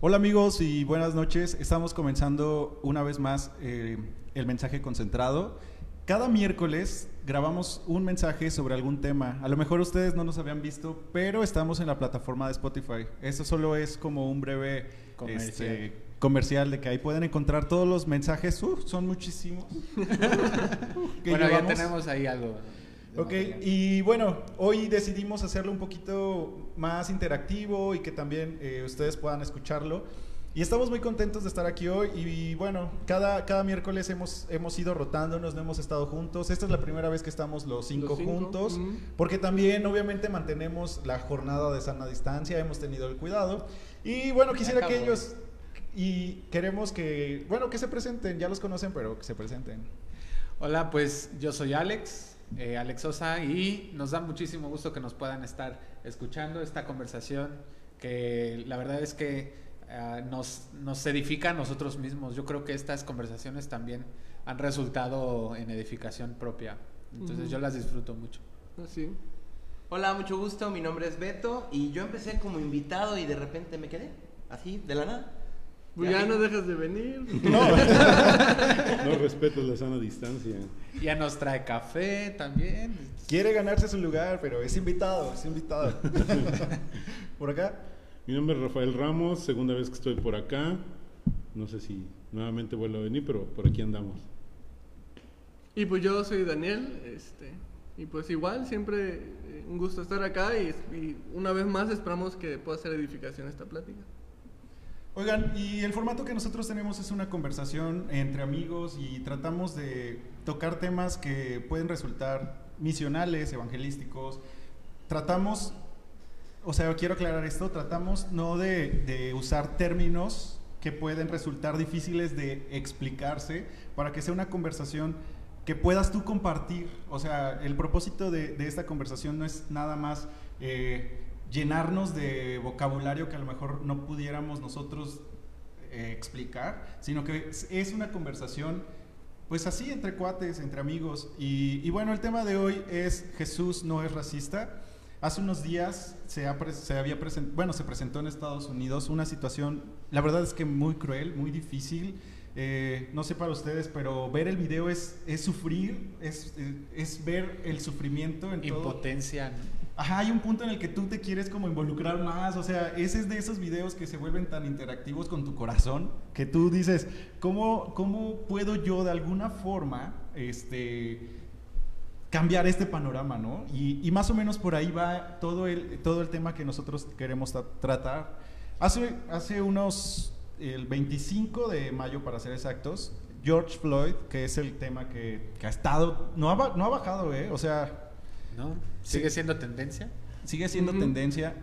Hola amigos y buenas noches. Estamos comenzando una vez más eh, el mensaje concentrado. Cada miércoles grabamos un mensaje sobre algún tema. A lo mejor ustedes no nos habían visto, pero estamos en la plataforma de Spotify. Eso solo es como un breve Comercial. este, comercial de que ahí pueden encontrar todos los mensajes. Uf, son muchísimos. bueno, ya tenemos ahí algo. Ok, material. y bueno, hoy decidimos hacerlo un poquito más interactivo y que también eh, ustedes puedan escucharlo. Y estamos muy contentos de estar aquí hoy y, bueno, cada, cada miércoles hemos, hemos ido rotándonos, no hemos estado juntos. Esta es la primera vez que estamos los cinco, Los cinco, juntos, ujú. porque también obviamente mantenemos la jornada de sana distancia, hemos tenido el cuidado. Y bueno, quisiera que ellos... Y queremos que, bueno, que se presenten, ya los conocen, pero que se presenten. Hola, pues yo soy Alex, eh, Alex Sosa, y nos da muchísimo gusto que nos puedan estar escuchando esta conversación que la verdad es que ah, nos, nos edifica a nosotros mismos. Yo creo que estas conversaciones también han resultado en edificación propia. Entonces yo las disfruto mucho. Así. Hola, mucho gusto, mi nombre es Beto y yo empecé como invitado y de repente me quedé, así, de la nada. Pues ya no dejas de venir. No respetas la sana distancia. Ya nos trae café también. Quiere ganarse su lugar, pero es invitado, es invitado. Por acá. Mi nombre es Rafael Ramos, segunda vez que estoy por acá. No sé si nuevamente vuelvo a venir, pero por aquí andamos. Y pues yo soy Daniel, este, y pues igual, siempre eh, un gusto estar acá y, y una vez más esperamos que pueda ser edificación esta plática. Oigan, y el formato que nosotros tenemos es una conversación entre amigos y tratamos de tocar temas que pueden resultar misionales, evangelísticos. Tratamos, o sea, quiero aclarar esto, tratamos no de, usar términos que pueden resultar difíciles de explicarse para que sea una conversación que puedas tú compartir. O sea, el propósito de, de esta conversación no es nada más eh, llenarnos de vocabulario que a lo mejor no pudiéramos nosotros eh, explicar, sino que es, una conversación, pues así, entre cuates, entre amigos. Y, y bueno, el tema de hoy es Jesús no es racista. Hace unos días se, ha se había present- bueno, se presentó en Estados Unidos una situación, la verdad es que muy cruel, muy difícil. Eh, no sé para ustedes, pero ver el video es, es sufrir, es, es ver el sufrimiento en todo. Impotencia. ¿no? Ajá, hay un punto en el que tú te quieres como involucrar más, o sea, ese es de esos videos que se vuelven tan interactivos con tu corazón, que tú dices, ¿cómo, cómo puedo yo de alguna forma, este, cambiar este panorama, ¿no? Y, más o menos por ahí va todo el, todo el tema que nosotros queremos tra- tratar. Hace, hace unos, el 25 de mayo para ser exactos, George Floyd, que es el tema que, que ha estado, no ha, no ha bajado, ¿eh? O sea, ¿No? ¿Sigue siendo tendencia? sigue siendo Ujú. tendencia.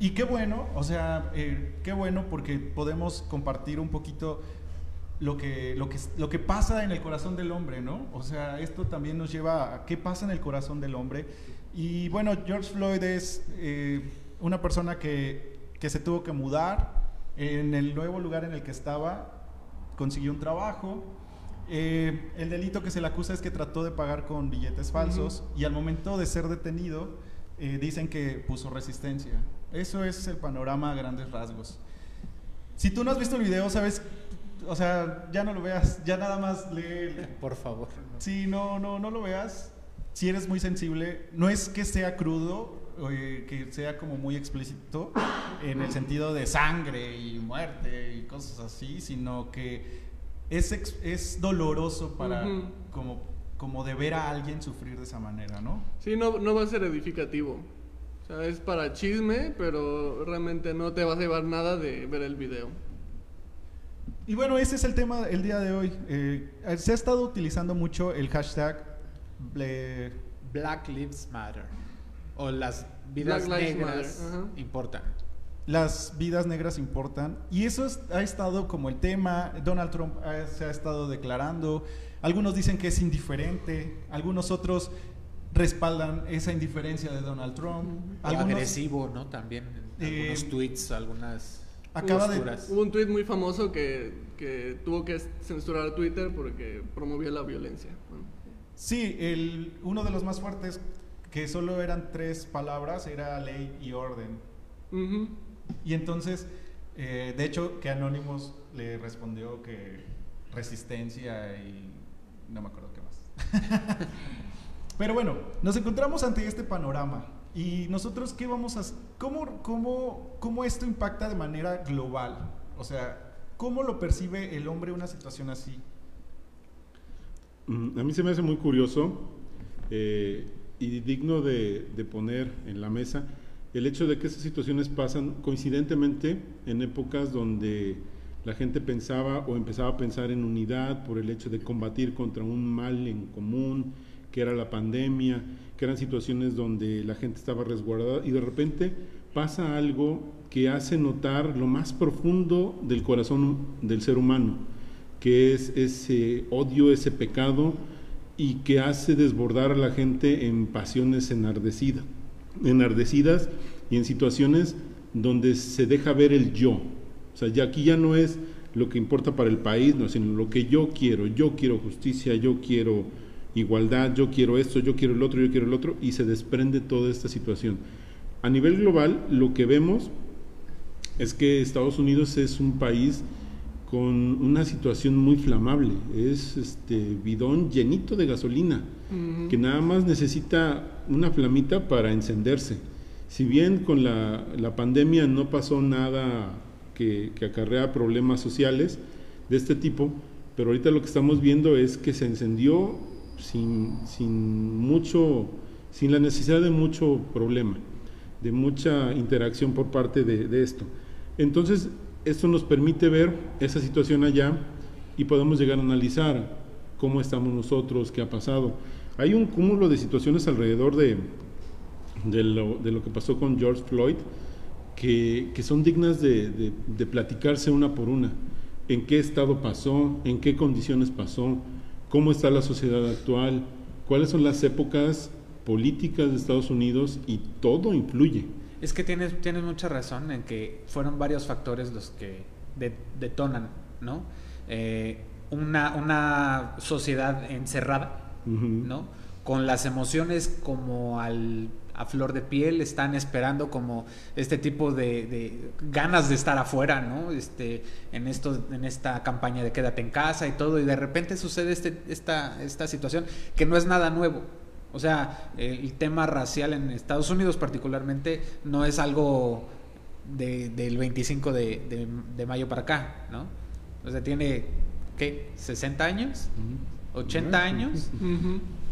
Y qué bueno, o sea, eh, qué bueno porque podemos compartir un poquito lo que, lo, que, lo que pasa en el corazón del hombre, ¿no? O sea, esto también nos lleva a qué pasa en el corazón del hombre. Y bueno, George Floyd es eh, una persona que, que se tuvo que mudar en el nuevo lugar en el que estaba, consiguió un trabajo. Eh, el delito que se le acusa es que trató de pagar con billetes falsos y al momento de ser detenido eh, dicen que puso resistencia. Eso es el panorama a grandes rasgos. Si tú no has visto el video, sabes, o sea, ya no lo veas, ya nada más lee. Por favor. ¿no? Sí, no, no, no lo veas. Si eres muy sensible, no es que sea crudo, eh, que sea como muy explícito en el sentido de sangre y muerte y cosas así, sino que es, ex- es doloroso para como, como de ver a alguien sufrir de esa manera, ¿no? Sí, no, no va a ser edificativo. O sea, es para chisme, pero realmente no te vas a llevar nada de ver el video. Y bueno, ese es el tema el día de hoy. Eh, se ha estado utilizando mucho el hashtag ble- Black Lives Matter. O las vidas Black negras importan. Las vidas negras importan. Y eso es- ha estado como el tema. Donald Trump ha- se ha estado declarando. Algunos dicen que es indiferente. Algunos otros respaldan esa indiferencia de Donald Trump. Algunos agresivo, ¿no? También en Eh, algunos tweets, algunas acaba de. Hubo un tweet muy famoso que, que tuvo que censurar Twitter porque promovía la violencia. Bueno, Sí, el, uno de los más fuertes, que solo eran tres palabras, era ley y orden. ujú. Y entonces Eh, de hecho, que Anonymous le respondió que resistencia y no me acuerdo qué más. Pero bueno, nos encontramos ante este panorama. ¿Y nosotros qué vamos a cómo, cómo, cómo esto impacta de manera global? O sea, ¿cómo lo percibe el hombre una situación así? Mm, A mí se me hace muy curioso eh, y digno de, de poner en la mesa el hecho de que esas situaciones pasan coincidentemente en épocas donde la gente pensaba o empezaba a pensar en unidad por el hecho de combatir contra un mal en común, que era la pandemia, que eran situaciones donde la gente estaba resguardada y de repente pasa algo que hace notar lo más profundo del corazón del ser humano, que es ese odio, ese pecado y que hace desbordar a la gente en pasiones enardecidas, enardecidas y en situaciones donde se deja ver el yo. O sea, ya aquí ya no es lo que importa para el país, no, sino lo que yo quiero. Yo quiero justicia, yo quiero igualdad, yo quiero esto, yo quiero el otro, yo quiero el otro, y se desprende toda esta situación. A nivel global, lo que vemos es que Estados Unidos es un país con una situación muy flamable, es este bidón llenito de gasolina, que nada más necesita una flamita para encenderse. Si bien con la, la pandemia no pasó nada que, que acarrea problemas sociales de este tipo, pero ahorita lo que estamos viendo es que se encendió sin, sin mucho, sin la necesidad de mucho problema, de mucha interacción por parte de, de esto. Entonces, esto nos permite ver esa situación allá y podemos llegar a analizar cómo estamos nosotros, qué ha pasado. Hay un cúmulo de situaciones alrededor de, de, lo, de lo que pasó con George Floyd que, que son dignas de, de, de platicarse una por una. ¿En qué estado pasó? ¿En qué condiciones pasó? ¿Cómo está la sociedad actual? ¿Cuáles son las épocas políticas de Estados Unidos? Y todo influye. Es que tienes, tienes mucha razón en que fueron varios factores los que de- detonan, ¿no? Eh, una, una sociedad encerrada, ¿no? Con las emociones como al, a flor de piel, están esperando como este tipo de, de ganas de estar afuera, ¿no? Este, en, esto, en esta campaña de quédate en casa y todo, y de repente sucede este, esta, esta situación que no es nada nuevo. O sea, el tema racial en Estados Unidos particularmente no es algo de- del 25 de, de- de mayo para acá, ¿no? O sea, tiene, ¿qué? ¿60 años? ¿80 Ah, años?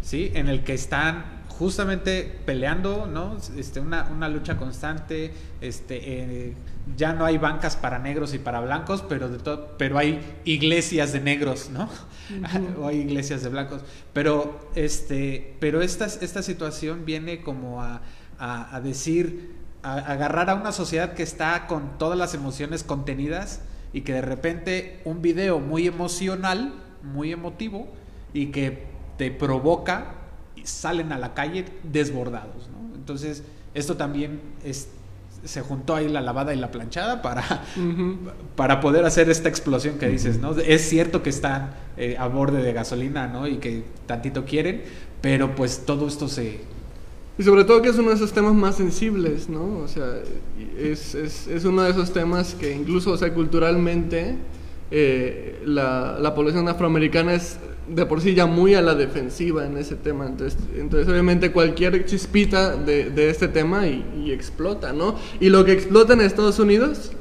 ¿sí? En el que están justamente peleando, ¿no? Este, una, una lucha constante, este, eh, ya no hay bancas para negros y para blancos, pero, de todo, pero hay iglesias de negros, ¿no? o hay iglesias de blancos. Pero, este, pero esta, esta situación viene como a, a- a decir, a, a agarrar a una sociedad que está con todas las emociones contenidas y que de repente un video muy emocional, muy emotivo, y que te provoca y salen a la calle desbordados, ¿no? Entonces, esto también es, se juntó ahí la lavada y la planchada para, para poder hacer esta explosión que dices, ¿no? Es cierto que están eh, a borde de gasolina, ¿no? Y que tantito quieren, pero pues todo esto se... Y sobre todo que es uno de esos temas más sensibles, ¿no? O sea, es, es, es uno de esos temas que incluso, o sea, culturalmente, eh, la, la población afroamericana es de por sí ya muy a la defensiva en ese tema. Entonces, entonces obviamente, cualquier chispita de, de este tema y, explota, ¿no? Y lo que explota en Estados Unidos,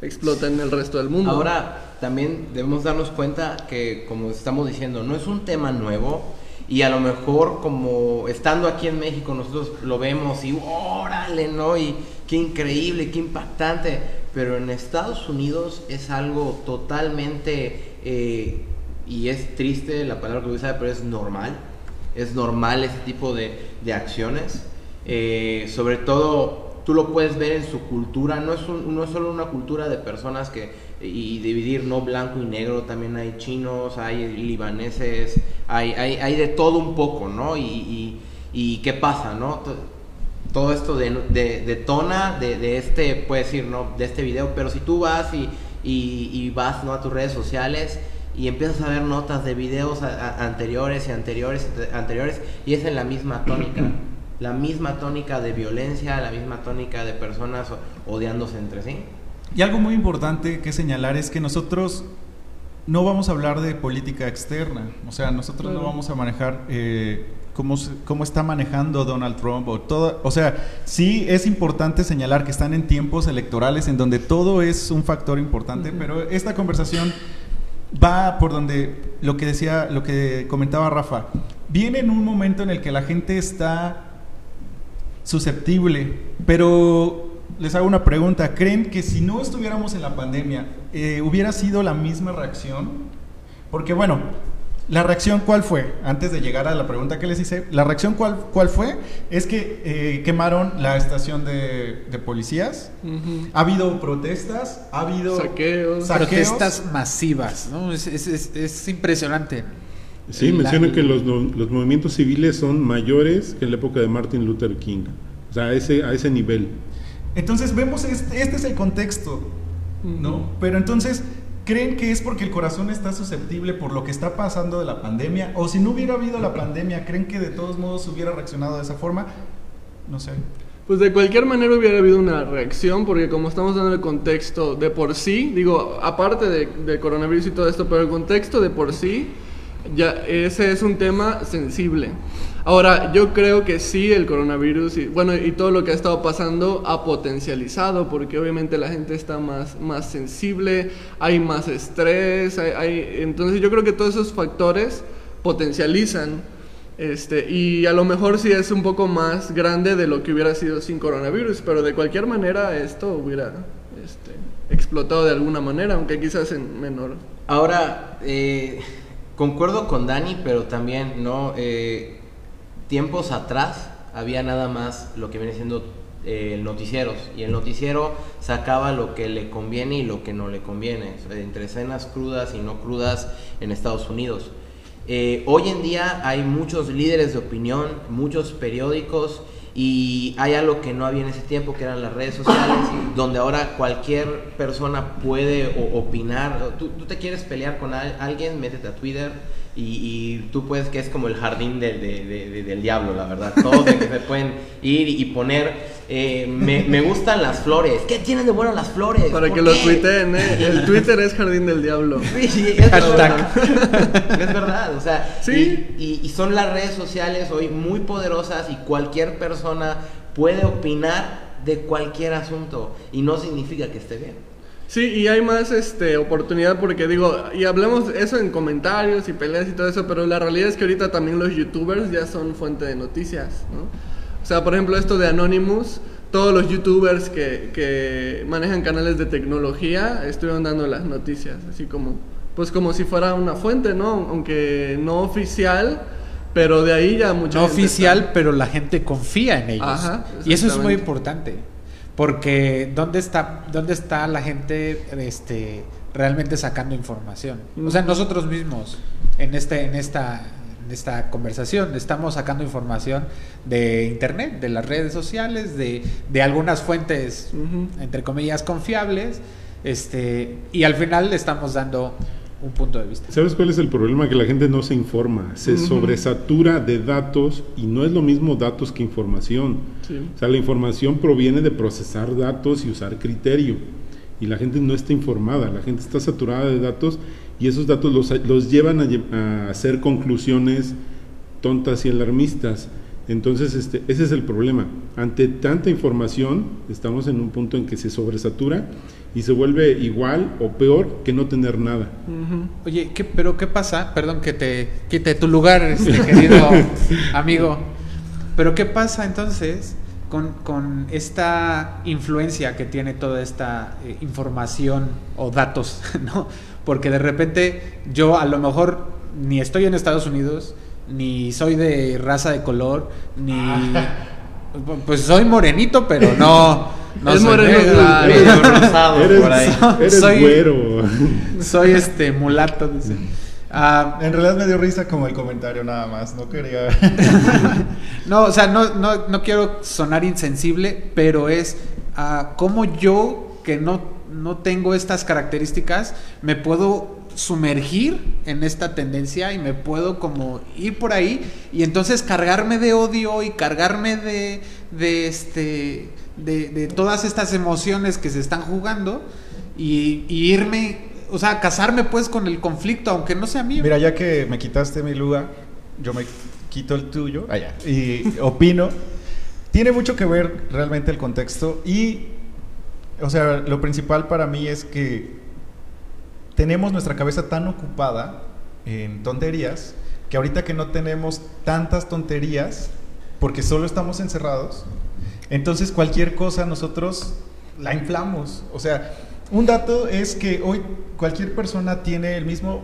explota en el resto del mundo. Ahora, también debemos darnos cuenta que, como estamos diciendo, no es un tema nuevo y a lo mejor como estando aquí en México nosotros lo vemos y órale, ¿no? Y qué increíble, qué impactante, pero en Estados Unidos es algo totalmente, eh, y es triste la palabra que voy a usar, pero es normal, es normal ese tipo de, de acciones, Eh, sobre todo tú lo puedes ver en su cultura, no es, un- no es solo una cultura de personas que, y dividir no blanco y negro, también hay chinos, hay libaneses, hay, hay, hay de todo un poco, ¿no? Y, y, y qué pasa, ¿no? To- Todo esto de, de, detona de, de este, puedes decir, ¿no? De este video, pero si tú vas y, y, y vas, ¿no? A tus redes sociales y empiezas a ver notas de videos a- a- anteriores y anteriores y anteriores y es en la misma tónica. La misma tónica de violencia, la misma tónica de personas odiándose entre sí. Y algo muy importante que señalar es que nosotros no vamos a hablar de política externa, o sea, nosotros no vamos a manejar eh, cómo, cómo está manejando Donald Trump o todo, o sea, sí es importante señalar que están en tiempos electorales en donde todo es un factor importante, pero esta conversación va por donde lo que decía, lo que comentaba Rafa, viene en un momento en el que la gente está susceptible, pero les hago una pregunta. ¿Creen que si no estuviéramos en la pandemia, eh, hubiera sido la misma reacción? Porque bueno, la reacción cuál fue, antes de llegar a la pregunta que les hice, la reacción cuál, cuál fue es que eh, quemaron la estación de, policías, ha habido protestas, ha habido saqueos, protestas masivas, ¿no? Es, es, es, impresionante. Sí, mencionan que los, los, movimientos civiles son mayores que en la época de Martin Luther King, o sea, a ese, a ese nivel. Entonces vemos, este, este es el contexto, ¿no? Pero entonces, ¿creen que es porque el corazón está susceptible por lo que está pasando de la pandemia? O si no hubiera habido la pandemia, ¿creen que de todos modos hubiera reaccionado de esa forma? No sé. Pues de cualquier manera hubiera habido una reacción, porque como estamos dando el contexto de por sí, digo, aparte de, de coronavirus y todo esto, pero el contexto de por sí, ya ese es un tema sensible. Ahora, yo creo que sí, el coronavirus y, bueno, y todo lo que ha estado pasando ha potencializado, porque obviamente la gente está más, más sensible, hay más estrés, hay, entonces yo creo que todos esos factores potencializan, este, y a lo mejor sí es un poco más grande de lo que hubiera sido sin coronavirus, pero de cualquier manera esto hubiera este, explotado de alguna manera, aunque quizás en menor. Ahora, eh, concuerdo con Dani, pero también, ¿no? Eh, tiempos atrás había nada más lo que viene siendo eh, noticieros y el noticiero sacaba lo que le conviene y lo que no le conviene, entre escenas crudas y no crudas en Estados Unidos. Eh, hoy en día hay muchos líderes de opinión, muchos periódicos y hay algo que no había en ese tiempo que eran las redes sociales, donde ahora cualquier persona puede opinar. Tú, tú, te quieres pelear con alguien, métete a Twitter y, tú puedes, que es como el jardín del, del diablo, la verdad. Todos que se pueden ir y poner. Eh, me, me, gustan las flores. ¿Qué tienen de bueno las flores? Para que lo tuiteen, ¿eh? El Twitter es jardín del diablo. Sí, sí, es verdad. es verdad, o sea. ¿Sí? Y, y son las redes sociales hoy muy poderosas y cualquier persona puede opinar de cualquier asunto y no significa que esté bien. Sí, y hay más este, oportunidad porque digo, y hablemos eso en comentarios y peleas y todo eso, pero la realidad es que ahorita también los youtubers ya son fuente de noticias, ¿no? O sea, por ejemplo, esto de Anonymous, todos los youtubers que, que manejan canales de tecnología estuvieron dando las noticias, así como, pues como si fuera una fuente, ¿no? Aunque no oficial, pero de ahí ya mucha No oficial, pero la gente confía en ellos. Ajá, y eso es muy importante. Porque ¿dónde está, dónde está la gente este, realmente sacando información? O sea, nosotros mismos en, este, en, esta, en esta conversación estamos sacando información de Internet, de las redes sociales, de, de algunas fuentes, entre comillas, confiables. Este, y al final le estamos dando un punto de vista. ¿Sabes cuál es el problema? Que la gente no se informa, se sobresatura de datos y no es lo mismo datos que información. O sea, la información proviene de procesar datos y usar criterio. Y la gente no está informada, la gente está saturada de datos y esos datos los, los llevan a, a hacer conclusiones tontas y alarmistas. Entonces, este, ese es el problema. Ante tanta información, estamos en un punto en que se sobresatura y se vuelve igual o peor que no tener nada. Oye, ¿qué, pero ¿qué pasa? Perdón que te quite tu lugar, este, querido amigo. Pero ¿qué pasa entonces con, con esta influencia que tiene toda esta eh, información o datos? ¿no? Porque de repente yo a lo mejor ni estoy en Estados Unidos, ni soy de raza de color, ni... Pues soy morenito, pero no... no es moreno, medio rosado eres, por ahí. Eres soy, güero. Soy este mulato, dice. Ah, en realidad me dio risa como el comentario nada más, no quería... no, o sea, no, no, no quiero sonar insensible, pero es uh, como yo, que no, no tengo estas características, me puedo sumergir en esta tendencia y me puedo como ir por ahí y entonces cargarme de odio y cargarme de, de este de, de todas estas emociones que se están jugando y, y irme, o sea, casarme pues con el conflicto, aunque no sea mío. Mira, ya que me quitaste mi lugar, yo me quito el tuyo allá, y opino. Tiene mucho que ver realmente el contexto y, o sea, lo principal para mí es que tenemos nuestra cabeza tan ocupada en tonterías que ahorita que no tenemos tantas tonterías, porque solo estamos encerrados, entonces cualquier cosa nosotros la inflamos. O sea, un dato es que hoy cualquier persona tiene el mismo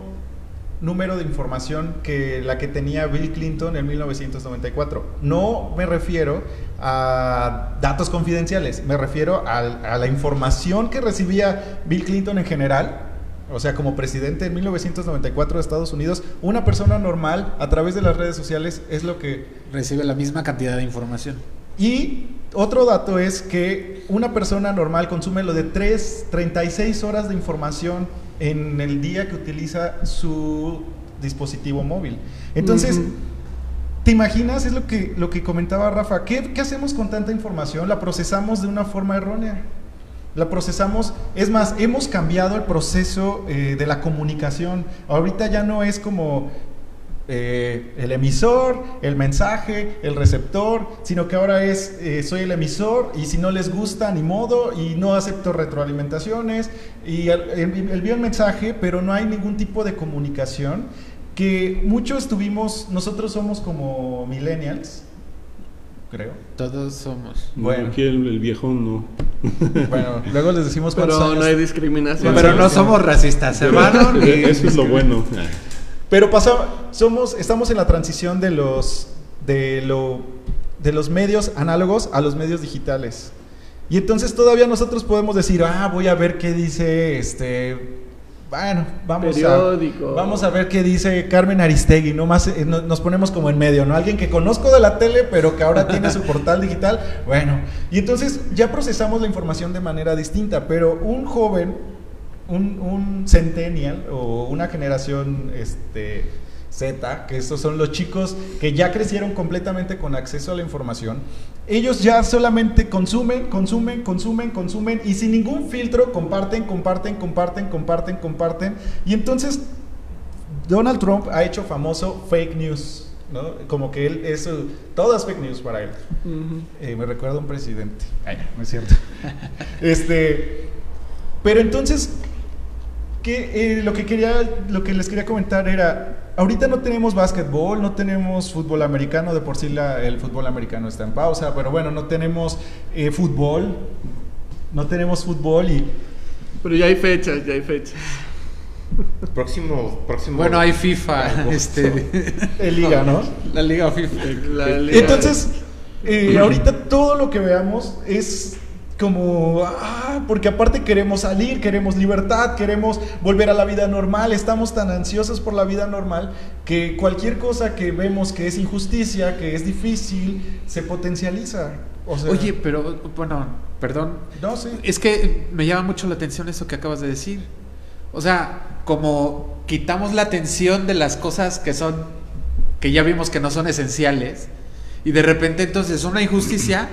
número de información que la que tenía Bill Clinton en 1994. No me refiero a datos confidenciales, me refiero a, a la información que recibía Bill Clinton en general o sea, como presidente en 1994 de Estados Unidos, una persona normal a través de las redes sociales es lo que... Recibe la misma cantidad de información. Y otro dato es que una persona normal consume lo de 3, 36 horas de información en el día que utiliza su dispositivo móvil. Entonces, uh -huh. ¿te imaginas? Es lo que, lo que comentaba Rafa. ¿Qué, ¿Qué hacemos con tanta información? La procesamos de una forma errónea la procesamos, es más, hemos cambiado el proceso eh, de la comunicación. Ahorita ya no es como eh, el emisor, el mensaje, el receptor, sino que ahora es eh, soy el emisor y si no les gusta, ni modo, y no acepto retroalimentaciones, y envío el mensaje, pero no hay ningún tipo de comunicación que muchos tuvimos, nosotros somos como millennials, creo. Todos somos. Bueno, aquí el, el viejón no. Bueno, luego les decimos Pero años. no hay discriminación. Pero no somos racistas, hermano. Eso es lo bueno. Pero pasa, somos, estamos en la transición de los, de lo, de los medios análogos a los medios digitales. Y entonces todavía nosotros podemos decir, ah, voy a ver qué dice este. Bueno, vamos Periódico. a vamos a ver qué dice Carmen Aristegui, no más eh, no- nos ponemos como en medio, ¿no? Alguien que conozco de la tele, pero que ahora tiene su portal digital. Bueno, y entonces ya procesamos la información de manera distinta, pero un joven, un, un centennial o una generación este Z, que estos son los chicos que ya crecieron completamente con acceso a la información, ellos ya solamente consumen, consumen, consumen, consumen y sin ningún filtro comparten, comparten, comparten, comparten, comparten. Y entonces Donald Trump ha hecho famoso fake news, ¿no? Como que él es, uh, todo es fake news para él. Eh, me recuerda a un presidente. Ay, no es cierto. este, pero entonces, que, eh, lo que quería, lo que les quería comentar era, ahorita no tenemos básquetbol, no tenemos fútbol americano, de por sí la- el fútbol americano está en pausa, pero bueno, no tenemos eh, fútbol, no tenemos fútbol y Pero ya hay fechas, ya hay fechas. Próximo, próximo. Bueno, hay FIFA, este, eh, liga, ¿no? la Liga FIFA. La liga- Entonces, eh, ahorita todo lo que veamos es como, ah, porque aparte queremos salir, queremos libertad, queremos volver a la vida normal, estamos tan ansiosos por la vida normal que cualquier cosa que vemos que es injusticia, que es difícil, se potencializa. O sea, Oye, pero bueno, perdón. no sé. Es que me llama mucho la atención eso que acabas de decir. O sea, como quitamos la atención de las cosas que son, que ya vimos que no son esenciales, y de repente entonces una injusticia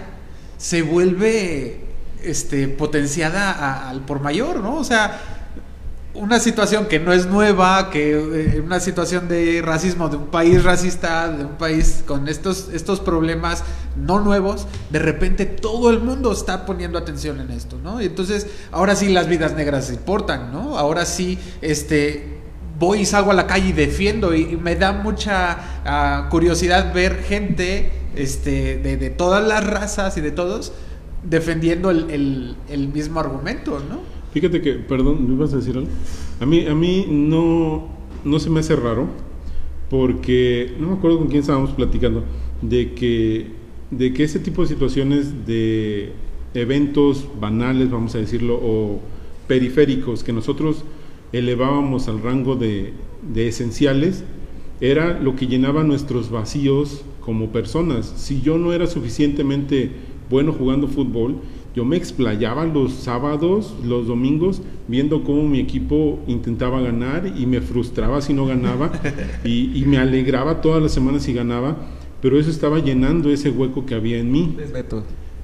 se vuelve este, potenciada al por mayor, ¿no? O sea, una situación que no es nueva, que eh, una situación de racismo de un país racista, de un país con estos, estos problemas no nuevos, de repente todo el mundo está poniendo atención en esto, ¿no? Y entonces, ahora sí las vidas negras importan, ¿no? Ahora sí, este, voy y salgo a la calle y defiendo y, me da mucha ah, curiosidad ver gente, este, de todas las razas y de todos defendiendo el, el- mismo argumento, ¿no? Fíjate que, perdón, ¿me ibas a decir algo? A mí, a mí no, no se me hace raro, porque no me acuerdo con quién estábamos platicando, de que, de que ese tipo de situaciones de eventos banales, vamos a decirlo, o periféricos, que nosotros elevábamos al rango de, de esenciales, era lo que llenaba nuestros vacíos como personas. Si yo no era suficientemente bueno jugando fútbol, yo me explayaba los sábados, los domingos, viendo cómo mi equipo intentaba ganar y me frustraba si no ganaba y, y me alegraba todas las semanas si ganaba, pero eso estaba llenando ese hueco que había en mí. Es Beto.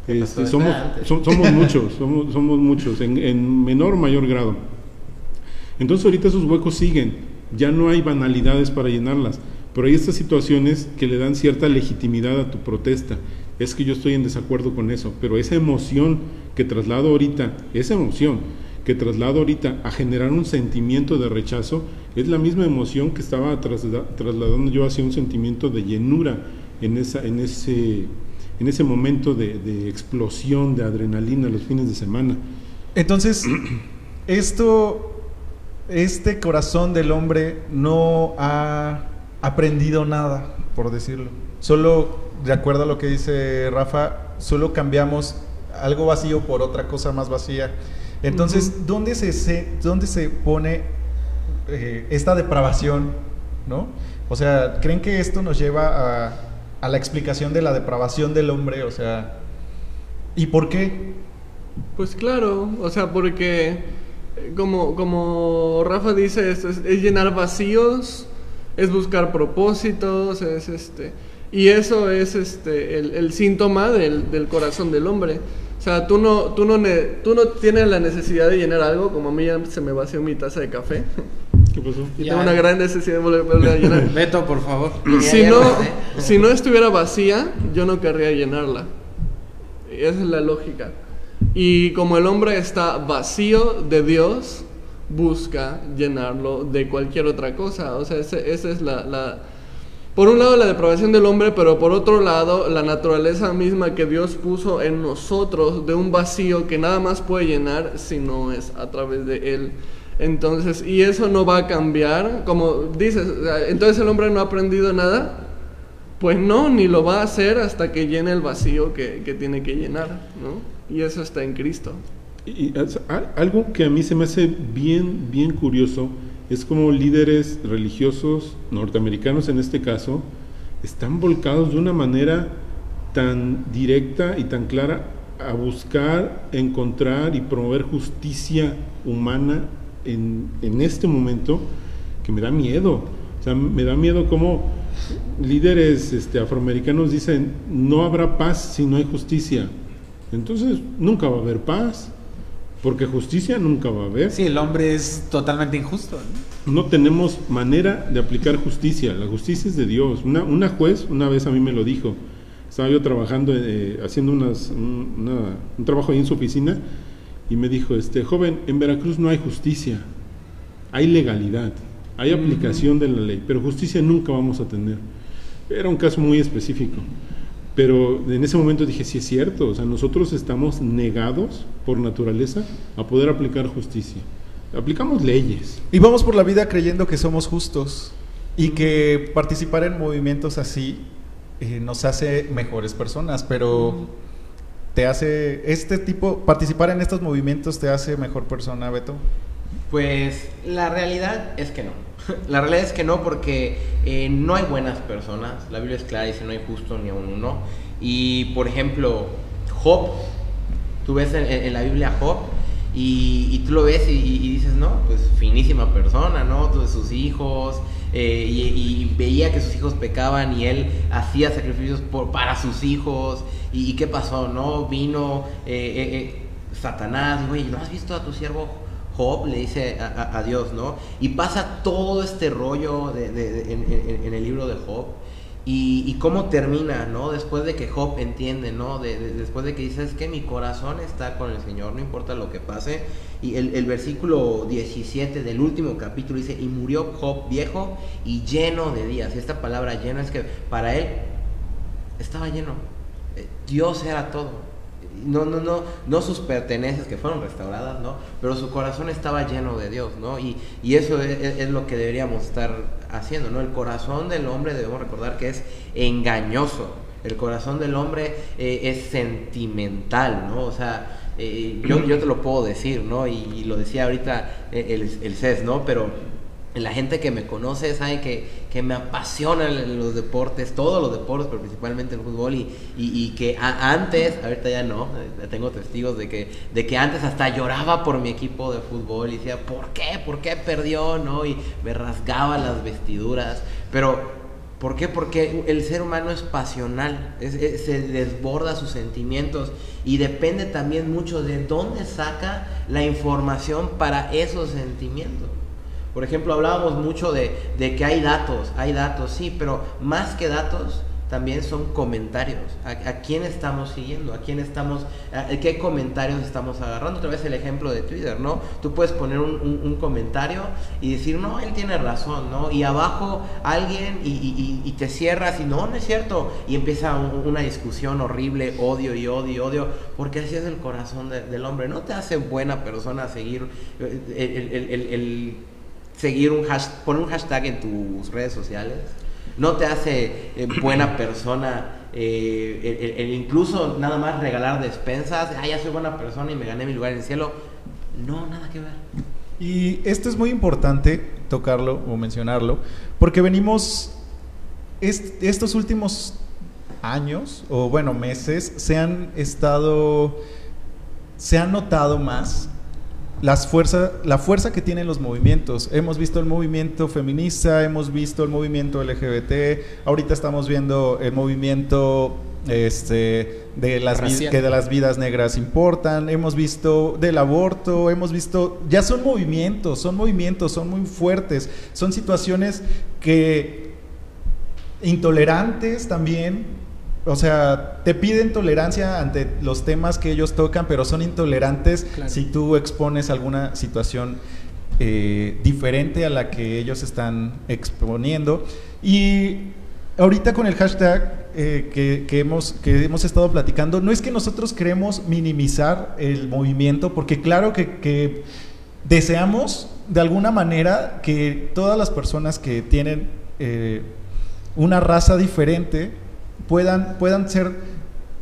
Este, somos, somos muchos, somos, somos muchos, en, en menor o mayor grado. Entonces ahorita esos huecos siguen, ya no hay banalidades para llenarlas, pero hay estas situaciones que le dan cierta legitimidad a tu protesta. Es que yo estoy en desacuerdo con eso, pero esa emoción que traslado ahorita, esa emoción que traslado ahorita a generar un sentimiento de rechazo, es la misma emoción que estaba trasladando yo hacia un sentimiento de llenura en, esa, en, ese, en ese momento de, de explosión de adrenalina los fines de semana. Entonces, esto, este corazón del hombre no ha aprendido nada, por decirlo. Solo, de acuerdo a lo que dice Rafa, solo cambiamos algo vacío por otra cosa más vacía. Entonces, ¿dónde, se, se, ¿dónde se pone eh, esta depravación? ¿no? O sea, ¿creen que esto nos lleva a, a la explicación de la depravación del hombre? O sea, ¿y por qué? Pues claro, o sea, porque como, como Rafa dice, es, es, es llenar vacíos, es buscar propósitos, es este... Y eso es este, el, el síntoma del, del, corazón del hombre. O sea, tú no, tú, no ne, tú no tienes la necesidad de llenar algo, como a mí ya se me vació mi taza de café. ¿Qué pasó? Y ya. tengo una gran necesidad de volver a llenar. Beto, por favor. Si no, si no estuviera vacía, yo no querría llenarla. Esa es la lógica. Y como el hombre está vacío de Dios, busca llenarlo de cualquier otra cosa. O sea, esa es la, la, Por un lado la depravación del hombre, pero por otro lado la naturaleza misma que Dios puso en nosotros de un vacío que nada más puede llenar si no es a través de Él. Entonces, y eso no va a cambiar, como dices, entonces el hombre no ha aprendido nada. Pues no, ni lo va a hacer hasta que llene el vacío que, que tiene que llenar, ¿no? Y eso está en Cristo. Y algo que a mí se me hace bien, bien curioso es como líderes religiosos norteamericanos en este caso están volcados de una manera tan directa y tan clara a buscar, encontrar y promover justicia humana en, en este momento que me da miedo. O sea, me da miedo como líderes este, afroamericanos dicen, no habrá paz si no hay justicia. Entonces, nunca va a haber paz. Porque justicia nunca va a haber. Sí, el hombre es totalmente injusto. ¿no? no tenemos manera de aplicar justicia. La justicia es de Dios. Una, una juez una vez a mí me lo dijo. Estaba yo trabajando, eh, haciendo unas, un, una, un trabajo ahí en su oficina y me dijo, este joven, en Veracruz no hay justicia. Hay legalidad, hay aplicación uh -huh. de la ley, pero justicia nunca vamos a tener. Era un caso muy específico. Pero en ese momento dije, sí es cierto, o sea, nosotros estamos negados por naturaleza a poder aplicar justicia. Aplicamos leyes. Y vamos por la vida creyendo que somos justos y que participar en movimientos así eh, nos hace mejores personas, pero te hace, este tipo, participar en estos movimientos te hace mejor persona, Beto. Pues la realidad es que no. La realidad es que no, porque eh, no hay buenas personas. La Biblia es clara, dice no hay justo ni a uno. Y por ejemplo, Job, tú ves en, la Biblia Job y, tú lo ves y, dices, no, pues finísima persona, ¿no? Todos sus hijos. Eh, y, veía que sus hijos pecaban y él hacía sacrificios por, para sus hijos. ¿Y, qué pasó? ¿No? Vino eh, Satanás, güey, ¿no has visto a tu siervo Job le dice a, Dios, ¿no? Y pasa todo este rollo en, el libro de Job. Y, cómo termina, ¿no? Después de que Job entiende, ¿no? después de que dice, es que mi corazón está con el Señor, no importa lo que pase. Y el, el, versículo 17 del último capítulo dice, y murió Job viejo y lleno de días. Y esta palabra lleno es que para él estaba lleno. Dios era todo no, no, no, no sus pertenencias que fueron restauradas, ¿no? Pero su corazón estaba lleno de Dios, ¿no? Y, y eso es, lo que deberíamos estar haciendo, ¿no? El corazón del hombre debemos recordar que es engañoso. El corazón del hombre eh, es sentimental, ¿no? O sea, eh, yo, yo te lo puedo decir, ¿no? Y, lo decía ahorita el, el CES, ¿no? Pero la gente que me conoce sabe que, que, me apasionan los deportes, todos los deportes, pero principalmente el fútbol, y, y, que antes, ahorita ya no, eh, tengo testigos de que, de que antes hasta lloraba por mi equipo de fútbol y decía, ¿por qué? ¿Por qué perdió? ¿no? Y me rasgaba las vestiduras, pero ¿Por qué? Porque el ser humano es pasional, se desborda sus sentimientos y depende también mucho de dónde saca la información para esos sentimientos. Por ejemplo, hablábamos mucho de, de que hay datos, hay datos, sí, pero más que datos también son comentarios. ¿A, quién estamos siguiendo? ¿A quién estamos, a- qué comentarios estamos agarrando? Otra vez el ejemplo de Twitter, ¿no? Tú puedes poner un, un- comentario y decir, no, él tiene razón, ¿no? Y abajo alguien y, y- te cierras y no, no es cierto. Y empieza un- una discusión horrible, odio y odio y odio, porque así es el corazón de- del hombre. No te hace buena persona seguir eh, el- el- el seguir un hashtag, poner un hashtag en tus redes sociales. No te hace eh, buena persona eh, el, el- el incluso nada más regalar despensas. Ah, ya soy buena persona y me gané mi lugar en el cielo. No, nada que ver. Y esto es muy importante tocarlo o mencionarlo, porque venimos, est- estos últimos años, o bueno, meses, se han estado, se han notado más las fuerza, la fuerza que tienen los movimientos. Hemos visto el movimiento feminista, hemos visto el movimiento LGBT, ahorita estamos viendo el movimiento este, de, las que de las vidas negras importan, hemos visto del aborto, hemos visto, ya son movimientos, son movimientos, son muy fuertes, son situaciones que intolerantes también. O sea, te piden tolerancia ante los temas que ellos tocan, pero son intolerantes Claro. si tú expones alguna situación eh, diferente a la que ellos están exponiendo. Y ahorita con el hashtag eh, que, que hemos, que hemos estado platicando, no es que nosotros queremos minimizar el movimiento, porque claro que, que deseamos de alguna manera que todas las personas que tienen eh, una raza diferente puedan, puedan ser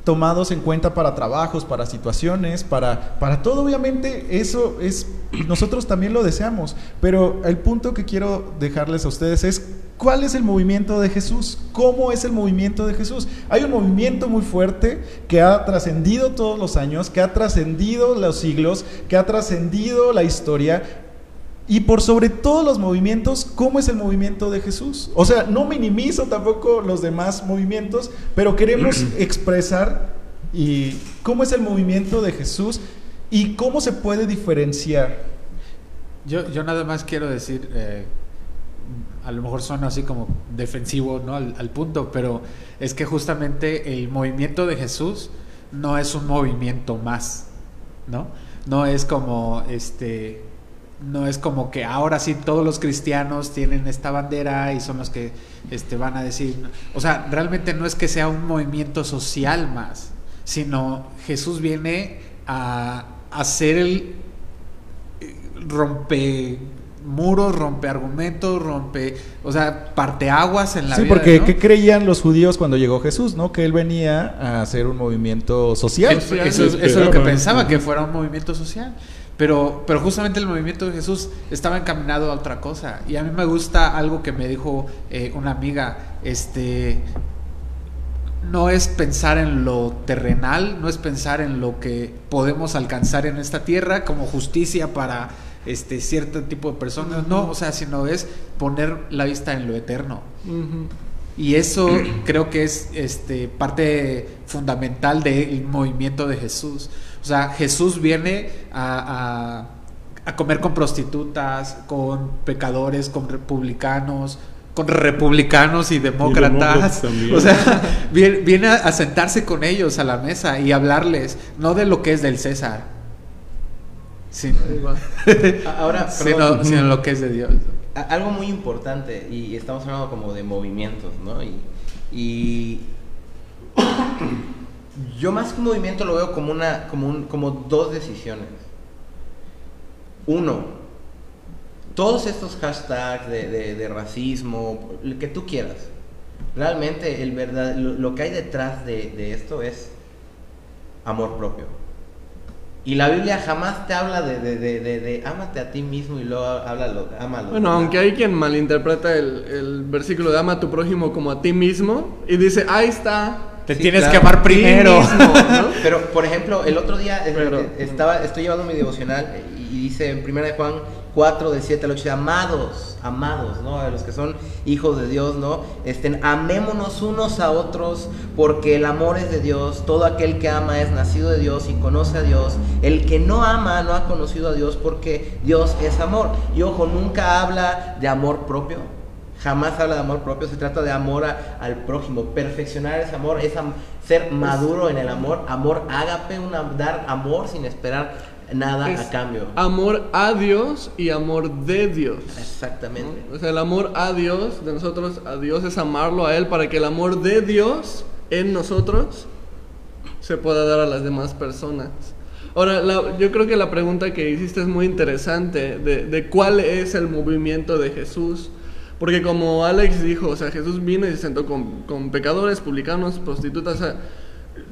tomados en cuenta para trabajos, para situaciones, para, para todo, obviamente, eso es, nosotros también lo deseamos, pero el punto que quiero dejarles a ustedes es, ¿cuál es el movimiento de Jesús? ¿Cómo es el movimiento de Jesús? Hay un movimiento muy fuerte que ha trascendido todos los años, que ha trascendido los siglos, que ha trascendido la historia, y por sobre todos los movimientos, ¿cómo es el movimiento de Jesús? O sea, no minimizo tampoco los demás movimientos, pero queremos expresar y cómo es el movimiento de Jesús y cómo se puede diferenciar. Yo, yo nada más quiero decir, eh, a lo mejor suena así como defensivo ¿no? al, al punto, pero es que justamente el movimiento de Jesús no es un movimiento más, ¿no? No es como este no es como que ahora sí todos los cristianos tienen esta bandera y son los que este, van a decir, o sea, realmente no es que sea un movimiento social más, sino Jesús viene a hacer el eh, rompe muros, rompe argumentos, rompe, o sea, parteaguas en la sí, vida. porque ¿no? ¿qué creían los judíos cuando llegó Jesús? ¿no? Que él venía a hacer un movimiento social. Eso, eso es- eso es lo que pensaba, que fuera un movimiento social. Pero, pero justamente el movimiento de Jesús estaba encaminado a otra cosa. Y a mí me gusta algo que me dijo eh, una amiga, este, no es pensar en lo terrenal, no es pensar en lo que podemos alcanzar en esta tierra como justicia para este cierto tipo de personas, no, o sea, sino es poner la vista en lo eterno. Y eso creo que es este, parte fundamental del movimiento de Jesús. O sea, Jesús viene a, a- a comer con prostitutas, con pecadores, con republicanos, con republicanos y demócratas. O sea, viene, viene a, sentarse con ellos a la mesa y hablarles, no de lo que es del César, va. Ahora, sino, sino lo que es de Dios. algo muy importante, y estamos hablando como de movimientos, ¿no? Y, y yo más que un movimiento lo veo como, una, como, un, como dos decisiones. Uno, todos estos hashtags de, de- racismo, lo que tú quieras, realmente el verdad, lo, lo que hay detrás de, de esto es amor propio. Y la Biblia jamás te habla de, de, de, ámate a ti mismo y luego habla lo, ama a los Bueno, aunque hay quien malinterpreta el, el versículo de ama a tu prójimo como a ti mismo y dice, ahí está. Te Sí, tienes claro. que amar primero. mismo", ¿no? Pero, por ejemplo, el otro día Pero- estaba, estoy llevando mi devocional y, dice en 1 de Juan 4, de 7 al 8, amados, amados, ¿no? A los que son hijos de Dios, ¿no? Estén, amémonos unos a otros, porque el amor es de Dios, todo aquel que ama es nacido de Dios y conoce a Dios, el que no ama no ha conocido a Dios porque Dios es amor. Y ojo, nunca habla de amor propio, Jamás habla de amor propio, se trata de amor al prójimo. Perfeccionar ese amor es ser maduro en el amor. Amor ágape, una, dar amor sin esperar nada a cambio. Amor a Dios y amor de Dios. Exactamente. O sea, el amor a Dios, de nosotros a Dios, es amarlo a Él para que el amor de Dios en nosotros se pueda dar a las demás personas. Ahora, yo creo que la pregunta que hiciste es muy interesante, de, de cuál es el movimiento de Jesús. Porque como Alex dijo, o sea, Jesús vino y se sentó con, con pecadores, publicanos, prostitutas, o sea,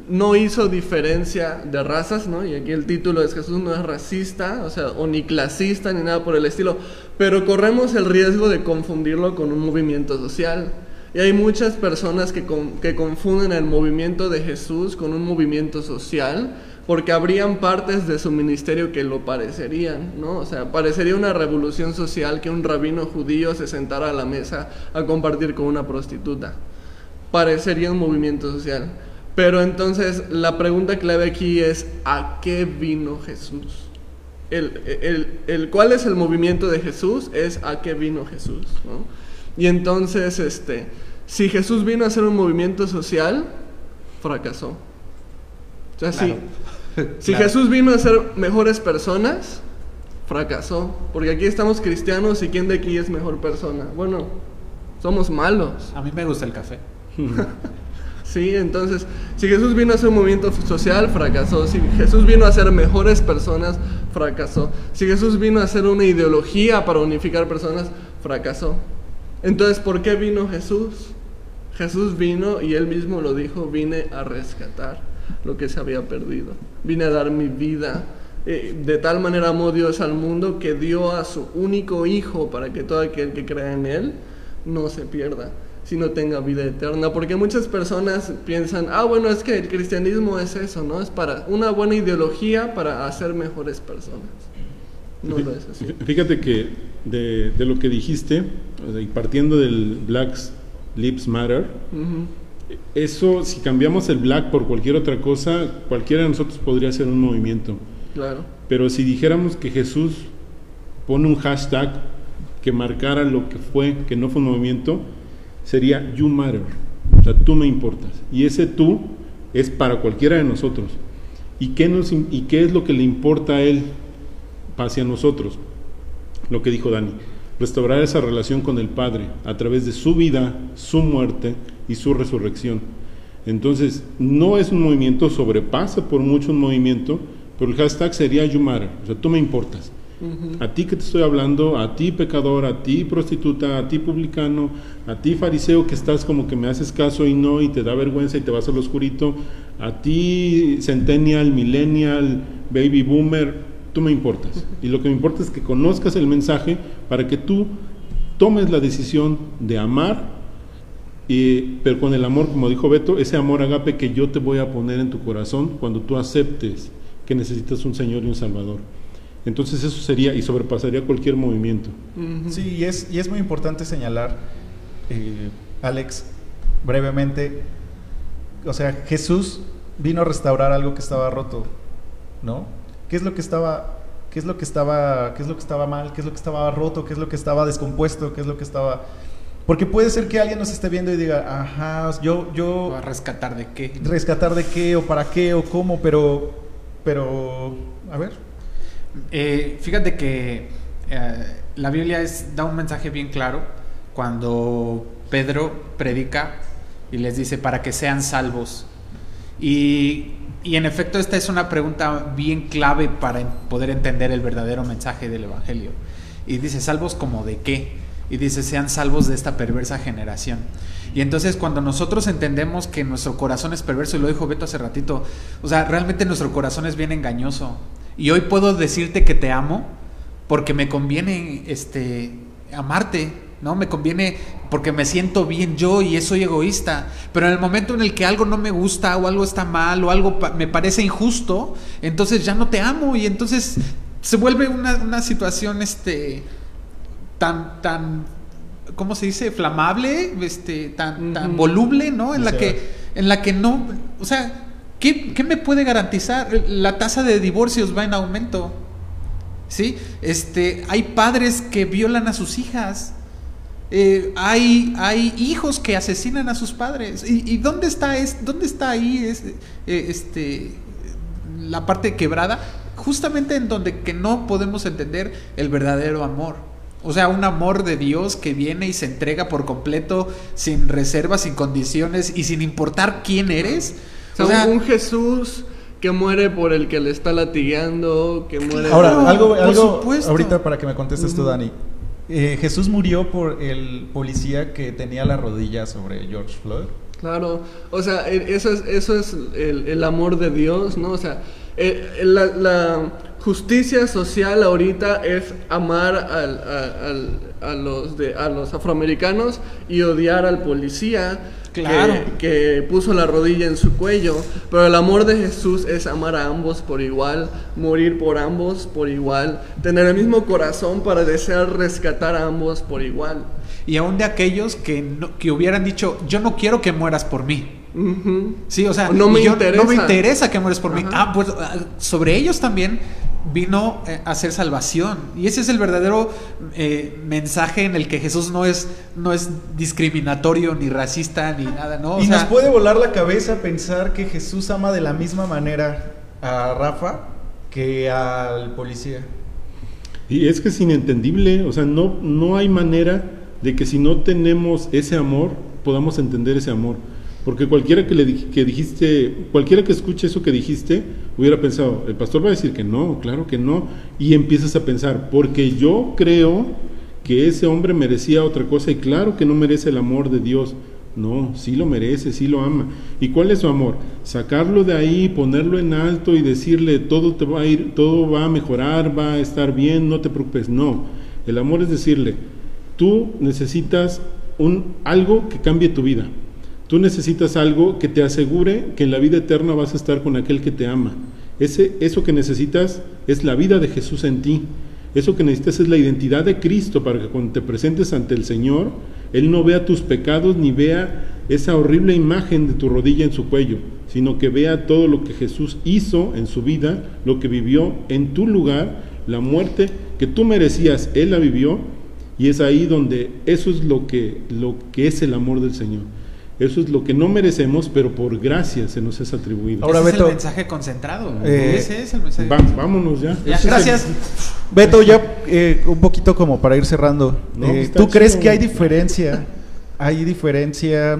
no hizo diferencia de razas, ¿no? Y aquí el título es Jesús no es racista, o sea, o ni clasista, ni nada por el estilo, pero corremos el riesgo de confundirlo con un movimiento social. Y hay muchas personas que, que confunden el movimiento de Jesús con un movimiento social, porque habrían partes de su ministerio que lo parecerían, ¿no? O sea, parecería una revolución social que un rabino judío se sentara a la mesa a compartir con una prostituta. Parecería un movimiento social. Pero entonces la pregunta clave aquí es, ¿a qué vino Jesús? El, ¿Cuál es el movimiento de Jesús? Es a qué vino Jesús. Y entonces, este, si Jesús vino a hacer un movimiento social, fracasó. O sea, si Jesús vino a ser mejores personas, fracasó. Porque aquí estamos cristianos y ¿quién de aquí es mejor persona? Bueno, somos malos. A mí me gusta el café. Sí, entonces, si Jesús vino a hacer un movimiento social, fracasó. Si Jesús vino a ser mejores personas, fracasó. Si Jesús vino a hacer una ideología para unificar personas, fracasó. Entonces, ¿por qué vino Jesús? Jesús vino y él mismo lo dijo, vine a rescatar lo que se había perdido. Vine a dar mi vida. Eh, de tal manera amó Dios al mundo que dio a su único hijo para que todo aquel que crea en él no se pierda si no tenga vida eterna. Porque muchas personas piensan, ah, bueno, es que el cristianismo es eso, ¿no? Es para una buena ideología para hacer mejores personas. No lo es así. Fíjate que de, lo que dijiste, y partiendo del Black Lives Matter, eso, si cambiamos el black por cualquier otra cosa, cualquiera de nosotros podría hacer un movimiento. Claro. Pero si dijéramos que Jesús pone un hashtag que marcara lo que fue, que no fue un movimiento, sería you matter. O sea, tú me importas. Y ese tú es para cualquiera de nosotros. ¿Y qué, nos, ¿Y qué es lo que le importa a él hacia nosotros? Lo que dijo Dani. Restaurar esa relación con el Padre a través de su vida, su muerte y su resurrección. Entonces, no es un movimiento, sobrepasa por mucho un movimiento, pero el hashtag sería you matter. O sea, tú me importas. A ti que te estoy hablando, a ti pecador, a ti prostituta, a ti publicano, a ti fariseo que estás como que me haces caso y no y te da vergüenza y te vas al oscurito, a ti centennial, millennial, baby boomer, tú me importas. Y lo que me importa es que conozcas el mensaje para que tú tomes la decisión de amar, pero con el amor, como dijo Beto, ese amor agape que yo te voy a poner en tu corazón cuando tú aceptes que necesitas un Señor y un Salvador. Entonces eso sería y sobrepasaría cualquier movimiento. Sí, y es, y es muy importante señalar, eh, Alex, brevemente, o sea, Jesús vino a restaurar algo que estaba roto, ¿no? ¿Qué es lo que estaba, qué es lo que estaba, qué es lo que estaba mal, qué es lo que estaba roto, qué es lo que estaba descompuesto, qué es lo que estaba... Porque puede ser que alguien nos esté viendo y diga, ajá, yo, yo... ¿A rescatar de qué? Rescatar de qué, o para qué, o cómo, pero, pero, a ver, eh, fíjate que eh, la Biblia es, da un mensaje bien claro cuando Pedro predica y les dice para que sean salvos. Y, y, en efecto esta es una pregunta bien clave para poder entender el verdadero mensaje del Evangelio. Y dice, salvos como de qué? Y dice, sean salvos de esta perversa generación. Y entonces cuando nosotros entendemos que nuestro corazón es perverso, y lo dijo Beto hace ratito, o sea, realmente nuestro corazón es bien engañoso. Y hoy puedo decirte que te amo porque me conviene este, amarte, ¿no? Me conviene porque me siento bien yo y soy egoísta. Pero en el momento en el que algo no me gusta o algo está mal o algo me parece injusto, entonces ya no te amo y entonces se vuelve una, una situación este tan tan ¿cómo se dice? flamable, este tan tan voluble, ¿no? En la que en la que no, o sea, ¿qué, qué me puede garantizar? La tasa de divorcios va en aumento. ¿Sí? Este, hay padres que violan a sus hijas. Eh, hay, hay hijos que asesinan a sus padres. ¿Y, y dónde está es, dónde está ahí es, eh, este, la parte quebrada? Justamente en donde que no podemos entender el verdadero amor. O sea, un amor de Dios que viene y se entrega por completo, sin reservas, sin condiciones y sin importar quién eres. O sea, O sea, un Jesús que muere por el que le está latigando, que muere... Ahora, algo, por algo supuesto. ahorita para que me contestes tú, Dani. Eh, Jesús murió por el policía que tenía la rodilla sobre George Floyd. Claro, o sea, e- eso es, eso es el, el amor de Dios, ¿no? O sea, eh, la, la justicia social ahorita es amar al- a, al- a los de, a los afroamericanos y odiar al policía que, puso la rodilla en su cuello. Pero el amor de Jesús es amar a ambos por igual, morir por ambos por igual, tener el mismo corazón para desear rescatar a ambos por igual. Y aún de aquellos que, no- que hubieran dicho, yo no quiero que mueras por mí. Sí, o sea, No me yo- interesa. no me interesa que mueres por mí. Ah, pues ah, sobre ellos también vino eh, a hacer salvación. Y ese es el verdadero eh, mensaje en el que Jesús no es, no es discriminatorio, ni racista, ni nada, ¿no? O y sea, nos puede volar la cabeza pensar que Jesús ama de la misma manera a Rafa que al policía. Y es que es inentendible, o sea, no, no hay manera de que si no tenemos ese amor, podamos entender ese amor. Porque cualquiera que le que dijiste, cualquiera que escuche eso que dijiste, hubiera pensado, el pastor va a decir que no, claro que no, y empiezas a pensar, porque yo creo que ese hombre merecía otra cosa y claro que no merece el amor de Dios. No, sí lo merece, sí lo ama. ¿Y cuál es su amor? Sacarlo de ahí, ponerlo en alto y decirle todo te va a ir, todo va a mejorar, va a estar bien, no te preocupes. No, el amor es decirle, tú necesitas un algo que cambie tu vida. Tú necesitas algo que te asegure que en la vida eterna vas a estar con aquel que te ama. Ese, eso que necesitas es la vida de Jesús en ti. Eso que necesitas es la identidad de Cristo para que cuando te presentes ante el Señor, Él no vea tus pecados ni vea esa horrible imagen de tu rodilla en su cuello, sino que vea todo lo que Jesús hizo en su vida, lo que vivió en tu lugar, la muerte que tú merecías, Él la vivió, y es ahí donde eso es lo que, lo que es el amor del Señor. Eso es lo que no merecemos, pero por gracia se nos es atribuido. Ahora, ese es Beto, el mensaje concentrado. eh, ese es el mensaje. Va- vámonos ya. Ya, Ese es el- gracias. Beto, ya eh, un poquito como para ir cerrando. No, Eh, ¿Tú crees que hay diferencia? Hay diferencia.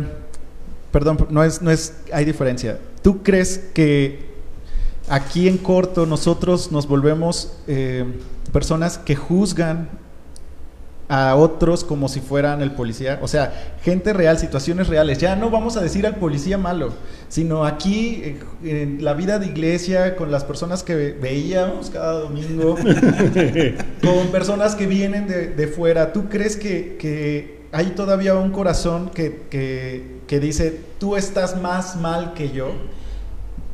Perdón, no es, no es. Hay diferencia. ¿Tú crees que aquí en corto nosotros nos volvemos eh, personas que juzgan a otros como si fueran el policía? O sea, gente real, situaciones reales. Ya no vamos a decir al policía malo, sino aquí eh, en la vida de iglesia, con las personas que ve- veíamos cada domingo con personas que vienen de, de fuera, ¿tú crees que, que hay todavía un corazón que, que- que dice, tú estás más mal que yo?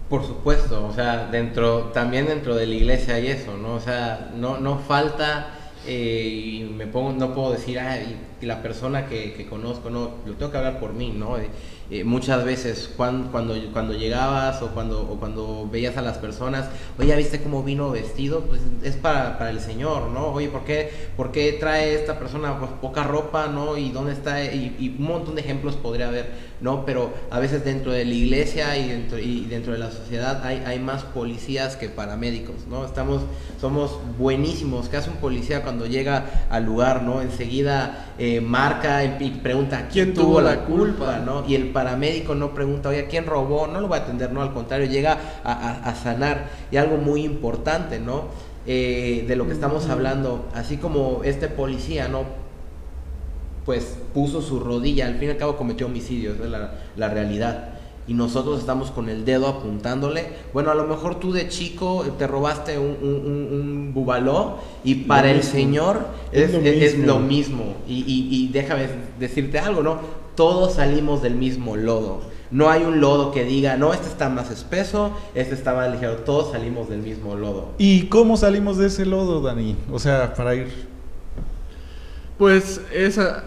Por supuesto, o sea, dentro, también dentro de la iglesia hay eso, ¿no? O sea, no, no falta, eh, y me pongo, no puedo decir, ah, y, la persona que, que conozco, no, lo tengo que hablar por mí, ¿no? Eh, eh, muchas veces cuan- cuando, cuando llegabas o cuando, o cuando veías a las personas, oye, ¿ya viste cómo vino vestido? Pues es para, para el Señor, ¿no? Oye, ¿por qué, por qué trae esta persona pues, poca ropa, ¿no? ¿Y dónde está? Y, y un montón de ejemplos podría haber, ¿no? Pero a veces dentro de la iglesia y dentro, y dentro de la sociedad hay, hay más policías que paramédicos, ¿no? Estamos, somos buenísimos. ¿Qué hace un policía cuando llega al lugar, ¿no? Enseguida eh, marca y pregunta quién, tuvo la culpa, ¿no? Y el paramédico no pregunta, oye, ¿quién robó? No lo va a atender, no, al contrario, llega a, a- a sanar. Y algo muy importante, ¿no? Eh, de lo que estamos hablando, así como este policía, ¿no? Pues puso su rodilla, al fin y al cabo cometió homicidio, esa es la, la realidad. Y nosotros estamos con el dedo apuntándole. Bueno, a lo mejor tú de chico te robaste un, un, un- un bubaló y para el mismo. Señor Es es, lo es- es mismo. lo mismo. Y, y- y déjame decirte algo, ¿no? Todos salimos del mismo lodo. No hay un lodo que diga, no, este está más espeso, este está más ligero. Todos salimos del mismo lodo. ¿Y cómo salimos de ese lodo, Dani? O sea, para ir... Pues esa,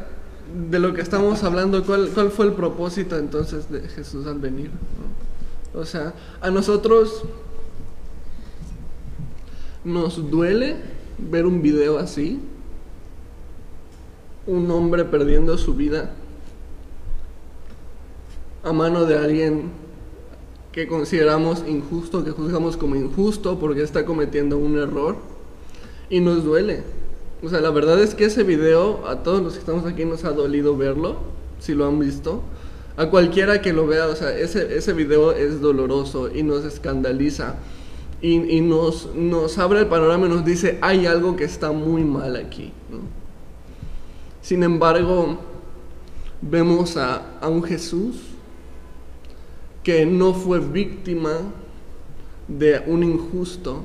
de lo que estamos hablando, ¿cuál, cuál fue el propósito entonces de Jesús al venir? O sea, a nosotros nos duele ver un video así, un hombre perdiendo su vida a mano de alguien que consideramos injusto, que juzgamos como injusto porque está cometiendo un error y nos duele. O sea, la verdad es que ese video a todos los que estamos aquí nos ha dolido verlo, si lo han visto. A cualquiera que lo vea, o sea, ese, ese video es doloroso y nos escandaliza y, y nos, nos abre el panorama y nos dice, hay algo que está muy mal aquí. ¿no? Sin embargo, vemos a, a un Jesús que no fue víctima de un injusto,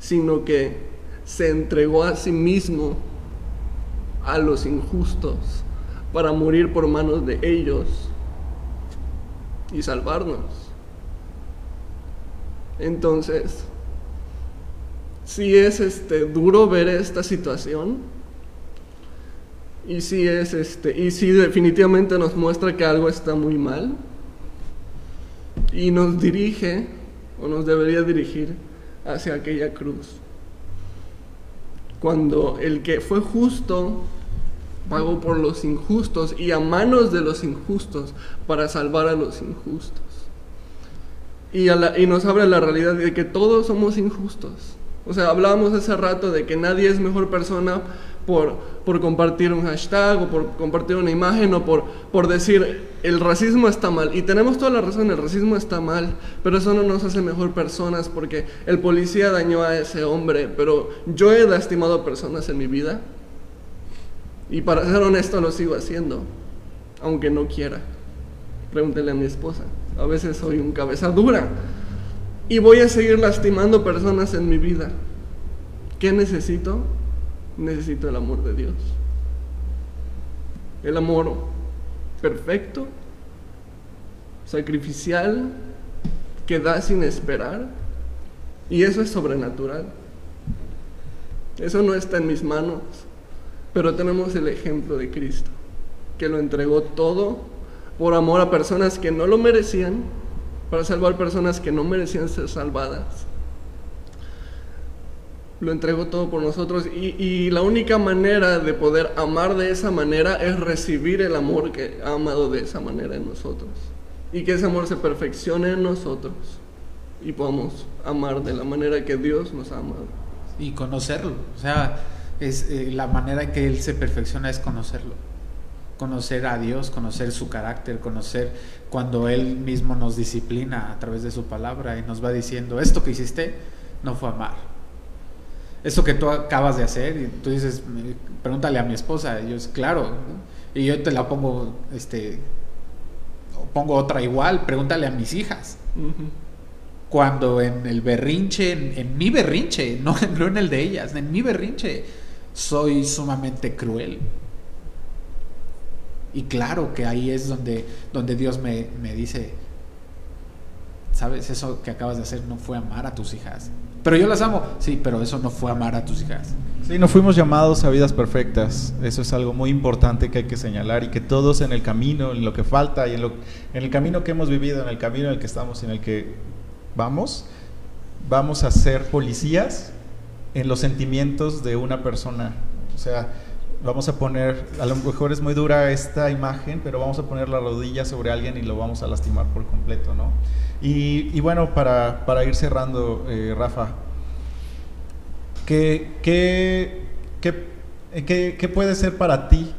sino que se entregó a sí mismo a los injustos para morir por manos de ellos y salvarnos. Entonces, si es este duro ver esta situación y si es este y si definitivamente nos muestra que algo está muy mal y nos dirige o nos debería dirigir hacia aquella cruz. Cuando el que fue justo pagó por los injustos y a manos de los injustos para salvar a los injustos. Y, a la- y nos abre la realidad de que todos somos injustos. O sea, hablábamos hace rato de que nadie es mejor persona por, por compartir un hashtag o por compartir una imagen o por, por decir el racismo está mal. Y tenemos toda la razón, el racismo está mal, pero eso no nos hace mejor personas porque el policía dañó a ese hombre, pero yo he lastimado a personas en mi vida y para ser honesto lo sigo haciendo, aunque no quiera. Pregúntele a mi esposa. A veces soy un cabeza dura. Y voy a seguir lastimando personas en mi vida. ¿Qué necesito? Necesito el amor de Dios. El amor perfecto, sacrificial, que da sin esperar. Y eso es sobrenatural. Eso no está en mis manos. Pero tenemos el ejemplo de Cristo, que lo entregó todo por amor a personas que no lo merecían, para salvar personas que no merecían ser salvadas. Lo entregó todo por nosotros y, la única manera de poder amar de esa manera es recibir el amor que ha amado de esa manera en nosotros. Y que ese amor se perfeccione en nosotros y podamos amar de la manera que Dios nos ha amado. y conocerlo. O sea, es eh, la manera que él se perfecciona es conocerlo. Conocer a Dios, conocer su carácter, conocer cuando él mismo nos disciplina a través de su palabra y nos va diciendo, esto que hiciste no fue amar. Esto que tú acabas de hacer, y tú dices, "Me- pregúntale a mi esposa, y yo es claro, ¿no? y yo te la pongo, este, pongo otra igual, pregúntale a mis hijas cuando en el berrinche, en, en mi berrinche, no, no en el de ellas, en mi berrinche, soy sumamente cruel. Y claro que ahí es donde, donde Dios me, me dice, sabes, eso que acabas de hacer no fue amar a tus hijas. Pero yo las amo, sí, pero eso no fue amar a tus hijas. Sí, no fuimos llamados a vidas perfectas. Eso es algo muy importante que hay que señalar y que todos en el camino, en lo que falta y en, lo, en el camino que hemos vivido, en el camino en el que estamos y en el que vamos, vamos a ser policías en los sentimientos de una persona. O sea, vamos a poner, a lo mejor es muy dura esta imagen, pero vamos a poner la rodilla sobre alguien y lo vamos a lastimar por completo, ¿no? Y, bueno, para, para ir cerrando, eh, Rafa, ¿Qué, qué, qué, qué- qué puede ser para ti?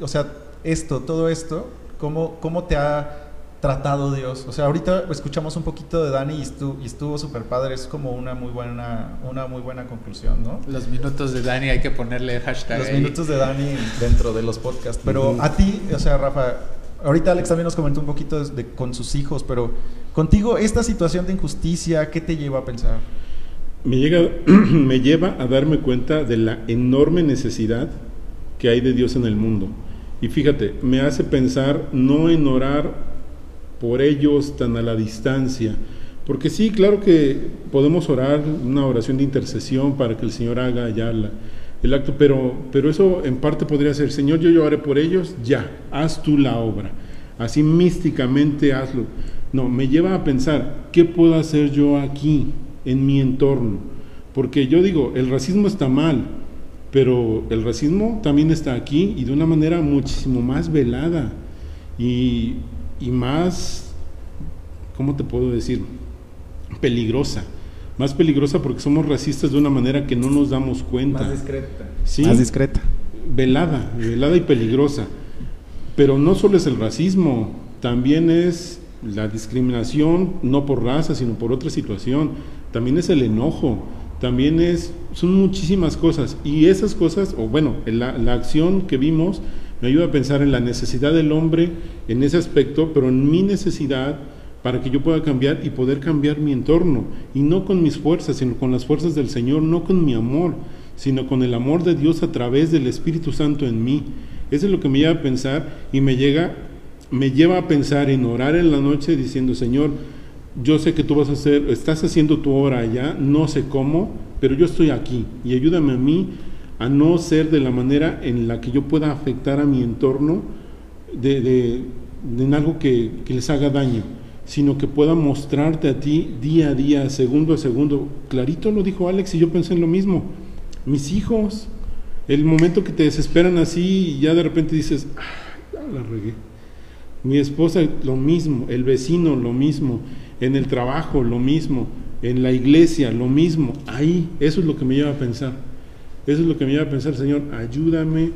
O sea, esto, todo esto, ¿cómo, cómo te ha tratado Dios? O sea, ahorita escuchamos un poquito de Dani y estuvo, y estuvo súper padre, es como una muy buena, una muy buena conclusión, ¿no? Los minutos de Dani hay que ponerle hashtag. Los ahí. minutos de Dani dentro de los podcasts. Pero a ti, o sea, Rafa, ahorita Alex también nos comentó un poquito de- de- con sus hijos, pero contigo, esta situación de injusticia, ¿qué te lleva a pensar? me, llega, me lleva a darme cuenta de la enorme necesidad que hay de Dios en el mundo. Y fíjate, me hace pensar no en orar por ellos tan a la distancia. Porque sí, claro que podemos orar una oración de intercesión para que el Señor haga ya el acto, pero, pero eso en parte podría ser, Señor, yo lloraré por ellos, ya, haz tú la obra. Así místicamente hazlo. No, me lleva a pensar, ¿qué puedo hacer yo aquí, en mi entorno? Porque yo digo, el racismo está mal, pero el racismo también está aquí y de una manera muchísimo más velada y, y más, ¿cómo te puedo decir? Peligrosa. Más peligrosa porque somos racistas de una manera que no nos damos cuenta. Más discreta. Sí, Más discreta. velada, velada y peligrosa. Pero no solo es el racismo, también es la discriminación, no por raza, sino por otra situación. También es el enojo, también es, son muchísimas cosas. Y esas cosas, o bueno, la, la acción que vimos me ayuda a pensar en la necesidad del hombre en ese aspecto, pero en mi necesidad para que yo pueda cambiar y poder cambiar mi entorno. Y no con mis fuerzas, sino con las fuerzas del Señor, no con mi amor, sino con el amor de Dios a través del Espíritu Santo en mí. Eso es lo que me lleva a pensar y me llega me lleva a pensar en orar en la noche diciendo, Señor, yo sé que tú vas a hacer, estás haciendo tu obra allá, no sé cómo, pero yo estoy aquí y ayúdame a mí a no ser de la manera en la que yo pueda afectar a mi entorno de, de- en algo que, que les haga daño, sino que pueda mostrarte a ti día a día, segundo a segundo. Clarito lo dijo Alex y yo pensé en lo mismo. Mis hijos, el momento que te desesperan así y ya de repente dices, "Ah, ya la regué. Mi esposa lo mismo, el vecino lo mismo, en el trabajo lo mismo, en la iglesia lo mismo. Ahí, eso es lo que me lleva a pensar. Eso es lo que me lleva a pensar, Señor, ayúdame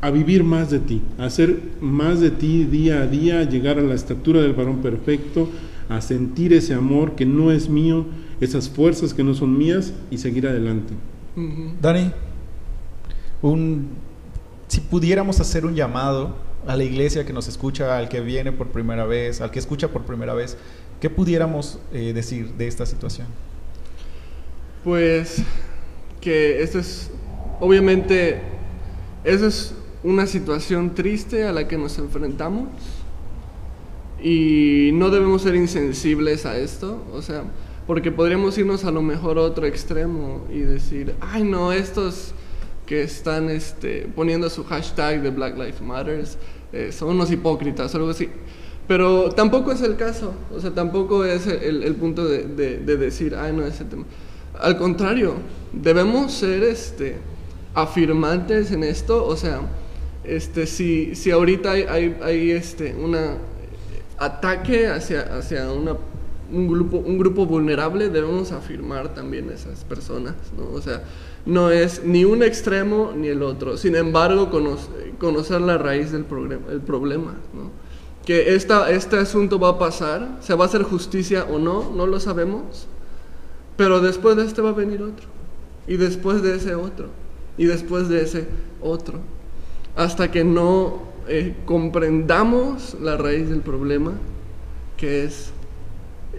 a vivir más de ti, a hacer más de ti día a día, a llegar a la estatura del varón perfecto, a sentir ese amor que no es mío, esas fuerzas que no son mías y seguir adelante. Dani, un, si pudiéramos hacer un llamado a la iglesia que nos escucha, al que viene por primera vez, al que escucha por primera vez, ¿qué pudiéramos eh, decir de esta situación? Pues que es, obviamente, eso es una situación triste a la que nos enfrentamos y no debemos ser insensibles a esto, o sea, porque podríamos irnos a lo mejor a otro extremo y decir, ay no, estos que están este, poniendo su hashtag de Black Lives Matters eh, son unos hipócritas o algo así. Pero tampoco es el caso, o sea, tampoco es el, punto de decir, ay no, ese tema. Al contrario, debemos ser este, afirmantes en esto, o sea, este, si, si ahorita hay, hay, este, una ataque hacia, hacia una, un, grupo, un grupo vulnerable, debemos afirmar también esas personas, ¿no? O sea, no es ni un extremo ni el otro. Sin embargo, cono- conocer la raíz del problema, el problema, ¿no? Que esta, este asunto va a pasar, se va a hacer justicia o no, no lo sabemos, pero después de este va a venir otro, y después de ese otro, y después de ese otro, hasta que no eh, comprendamos la raíz del problema, que es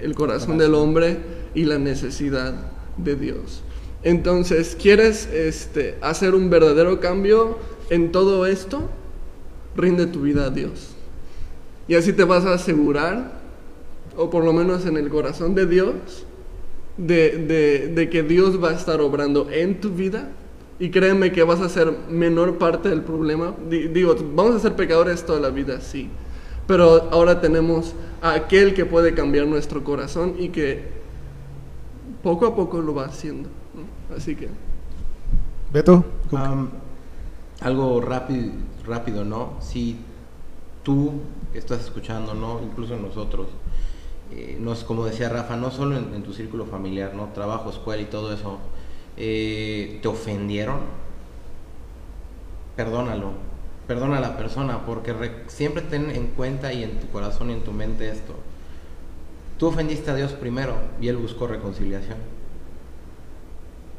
el corazón del hombre y la necesidad de Dios. Entonces, ¿quieres este, hacer un verdadero cambio en todo esto? Rinde tu vida a Dios. Y así te vas a asegurar, o por lo menos en el corazón de Dios, de, de- de que Dios va a estar obrando en tu vida. Y créeme que vas a ser menor parte del problema. Di- digo, vamos a ser pecadores toda la vida, sí. Pero ahora tenemos a aquel que puede cambiar nuestro corazón y que poco a poco lo va haciendo. ¿no? Así que... Beto, algo rápido, rápido, ¿no? Si tú estás escuchando, ¿no? Incluso nosotros, eh, nos, como decía Rafa, no solo en, tu círculo familiar, ¿no? Trabajo, escuela y todo eso, eh, te ofendieron, perdónalo, perdona a la persona, porque re- siempre ten en cuenta y en tu corazón y en tu mente esto. Tú ofendiste a Dios primero y Él buscó reconciliación.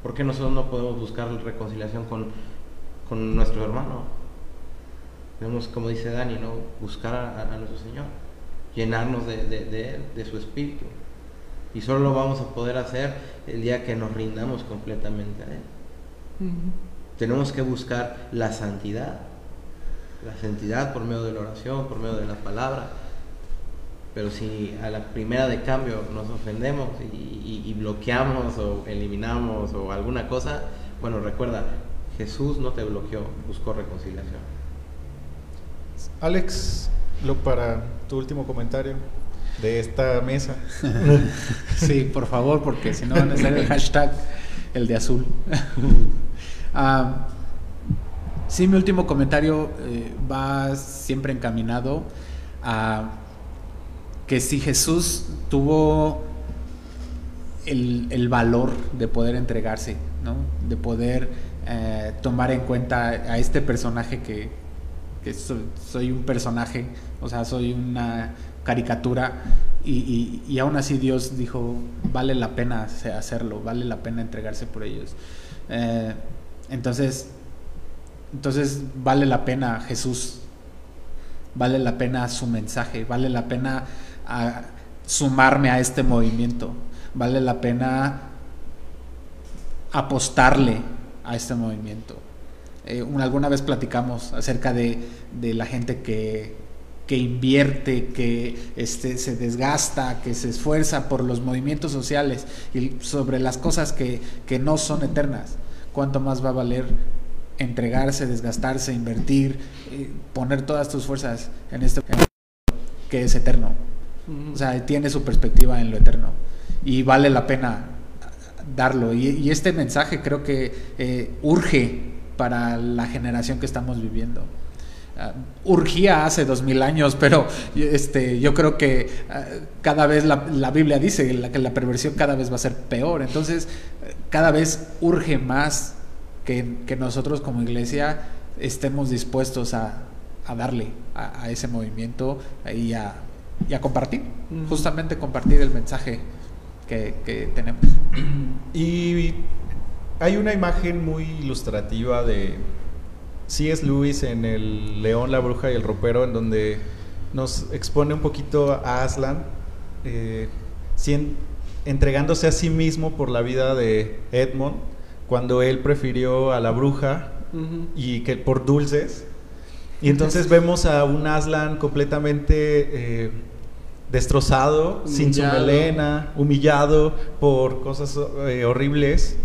¿Por qué nosotros no podemos buscar reconciliación con, con nuestro hermano? Debemos, como dice Dani, ¿no? buscar a nuestro Señor, llenarnos de, de- de Él, de su Espíritu. Y solo lo vamos a poder hacer el día que nos rindamos completamente a Él. Tenemos que buscar la santidad, la santidad por medio de la oración, por medio de la palabra. Pero si a la primera de cambio nos ofendemos y, y- y bloqueamos o eliminamos o alguna cosa, bueno, recuerda, Jesús no te bloqueó, buscó reconciliación. Alex, lo para tu último comentario de esta mesa. Sí, por favor, porque si no van a hacer el hashtag el de azul. Ah, sí, mi último comentario eh, va siempre encaminado a que si Jesús tuvo el, el valor de poder entregarse, ¿no? de poder eh, tomar en cuenta a este personaje que, que soy, soy un personaje, o sea, soy una caricatura, y, y- y aún así Dios dijo, vale la pena hace- hacerlo, vale la pena entregarse por ellos. Eh, entonces, entonces vale la pena Jesús, vale la pena su mensaje, vale la pena sumarme a este movimiento, vale la pena apostarle a este movimiento. Eh, un- alguna vez platicamos acerca de, de la gente que, que invierte, que este, se desgasta, que se esfuerza por los movimientos sociales y sobre las cosas que, que no son eternas. ¿Cuánto más va a valer entregarse, desgastarse, invertir, eh, poner todas tus fuerzas en este que es eterno? Ujú. O sea, tiene su perspectiva en lo eterno. Y vale la pena darlo. Y, y este mensaje creo que eh, urge para la generación que estamos viviendo. Ah, urgía hace dos mil años, pero este, yo creo que ah, cada vez la, la Biblia dice la- que la perversión cada vez va a ser peor. Entonces, cada vez urge más que, que nosotros como iglesia estemos dispuestos a, a darle a, a ese movimiento y a, y a compartir, justamente compartir el mensaje que, que tenemos. Y hay una imagen muy ilustrativa de C.S. Lewis en El León, la Bruja y el Ropero, en donde nos expone un poquito a Aslan eh, entregándose a sí mismo por la vida de Edmond, cuando él prefirió a la bruja y que por dulces. Y entonces vemos a un Aslan completamente eh, destrozado, sin su melena, humillado por cosas eh, horribles.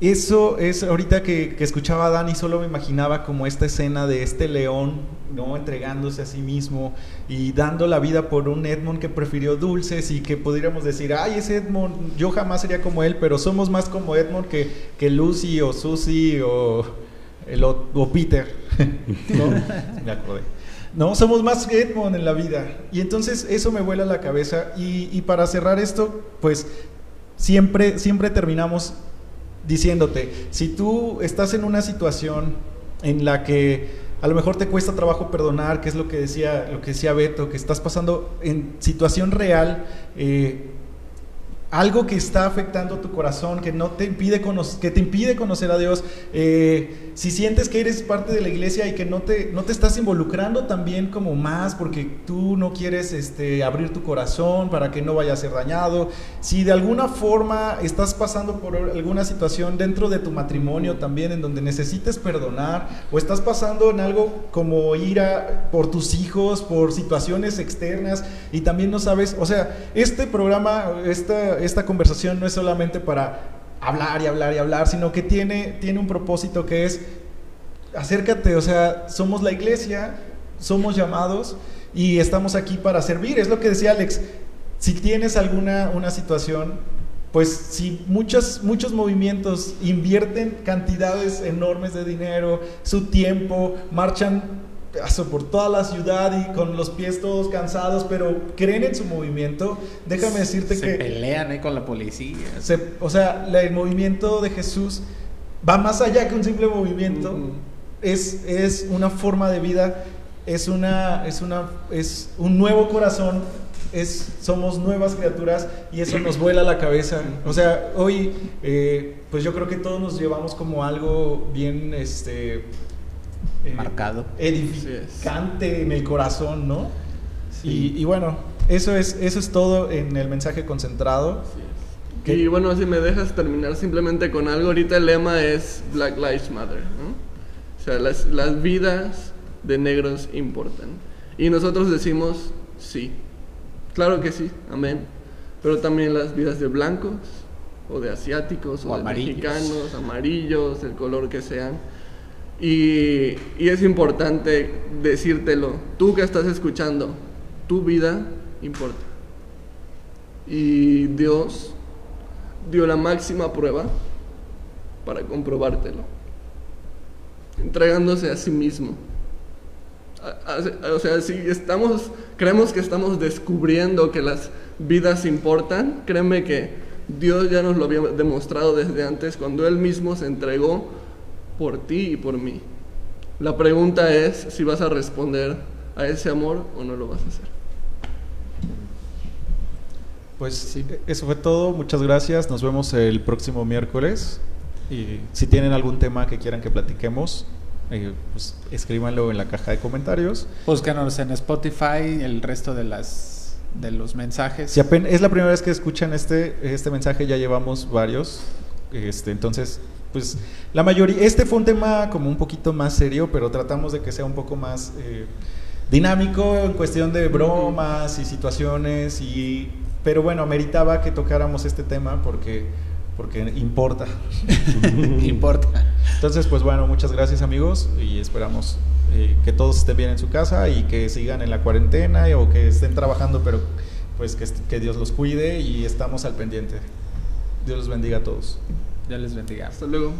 Eso es, ahorita que, que escuchaba a Dani, solo me imaginaba como esta escena de este león, ¿no? Entregándose a sí mismo y dando la vida por un Edmond que prefirió dulces y que podríamos decir, ay, ese Edmond, yo jamás sería como él, pero somos más como Edmond que, que Lucy o Susie o, el, o, o Peter. ¿no? Me acordé. No, somos más que Edmond en la vida. Y entonces eso me vuela la cabeza. Y, y para cerrar esto, pues siempre, siempre terminamos diciéndote, si tú estás en una situación en la que a lo mejor te cuesta trabajo perdonar, que es lo que decía, lo que decía Beto, que estás pasando en situación real, eh, algo que está afectando tu corazón, que no te impide, que te impide conocer a Dios, eh, si sientes que eres parte de la iglesia y que no te, no te estás involucrando también como más porque tú no quieres este, abrir tu corazón para que no vaya a ser dañado, si de alguna forma estás pasando por alguna situación dentro de tu matrimonio también en donde necesites perdonar o estás pasando en algo como ira por tus hijos, por situaciones externas y también no sabes, o sea, este programa, esta, esta conversación no es solamente para hablar y hablar y hablar, sino que tiene, tiene un propósito que es acércate, o sea, somos la iglesia, somos llamados y estamos aquí para servir. Es lo que decía Alex, si tienes alguna una situación, pues si muchos, muchos movimientos invierten cantidades enormes de dinero, su tiempo, marchan eso, por toda la ciudad y con los pies todos cansados, pero creen en su movimiento, déjame decirte Se que... pelean ahí con la policía. Se- o sea, el movimiento de Jesús va más allá que un simple movimiento. Es, es una forma de vida, es, una, es, una, es un nuevo corazón, es, somos nuevas criaturas y eso nos vuela la cabeza. O sea, hoy, eh, pues yo creo que todos nos llevamos como algo bien, este... eh, Marcado. Edificante en el corazón, ¿no? Sí. Y, y bueno, eso es, eso es todo en el mensaje concentrado. ¿Qué? Y bueno, si me dejas terminar simplemente con algo, ahorita el lema es Black Lives Matter, ¿no? O sea, las, las vidas de negros importan. Y nosotros decimos sí. Claro que sí, amén. Pero también las vidas de blancos, o de asiáticos, o, O de amarillos. mexicanos, amarillos, el color que sean. Y, y es importante decírtelo, tú que estás escuchando, tu vida importa. Y Dios dio la máxima prueba para comprobártelo, entregándose a sí mismo. O sea, si estamos, creemos que estamos descubriendo que las vidas importan, créeme que Dios ya nos lo había demostrado desde antes cuando Él mismo se entregó por ti y por mí. La pregunta es si vas a responder a ese amor o no lo vas a hacer. Pues eso fue todo. Muchas gracias. Nos vemos el próximo miércoles. Y si tienen algún tema que quieran que platiquemos, eh, pues escríbanlo en la caja de comentarios. Búscanos en Spotify, el resto de las de los mensajes. Si apen- es la primera vez que escuchan este, este mensaje, ya llevamos varios. Este, entonces, pues la mayoría, este fue un tema como un poquito más serio, pero tratamos de que sea un poco más eh, dinámico en cuestión de bromas y situaciones. Y, pero bueno, meritaba que tocáramos este tema porque, porque importa. importa. Entonces, pues bueno, muchas gracias amigos y esperamos eh, que todos estén bien en su casa y que sigan en la cuarentena o que estén trabajando, pero pues que, que Dios los cuide y estamos al pendiente. Dios los bendiga a todos. Dios les bendiga. Hasta luego.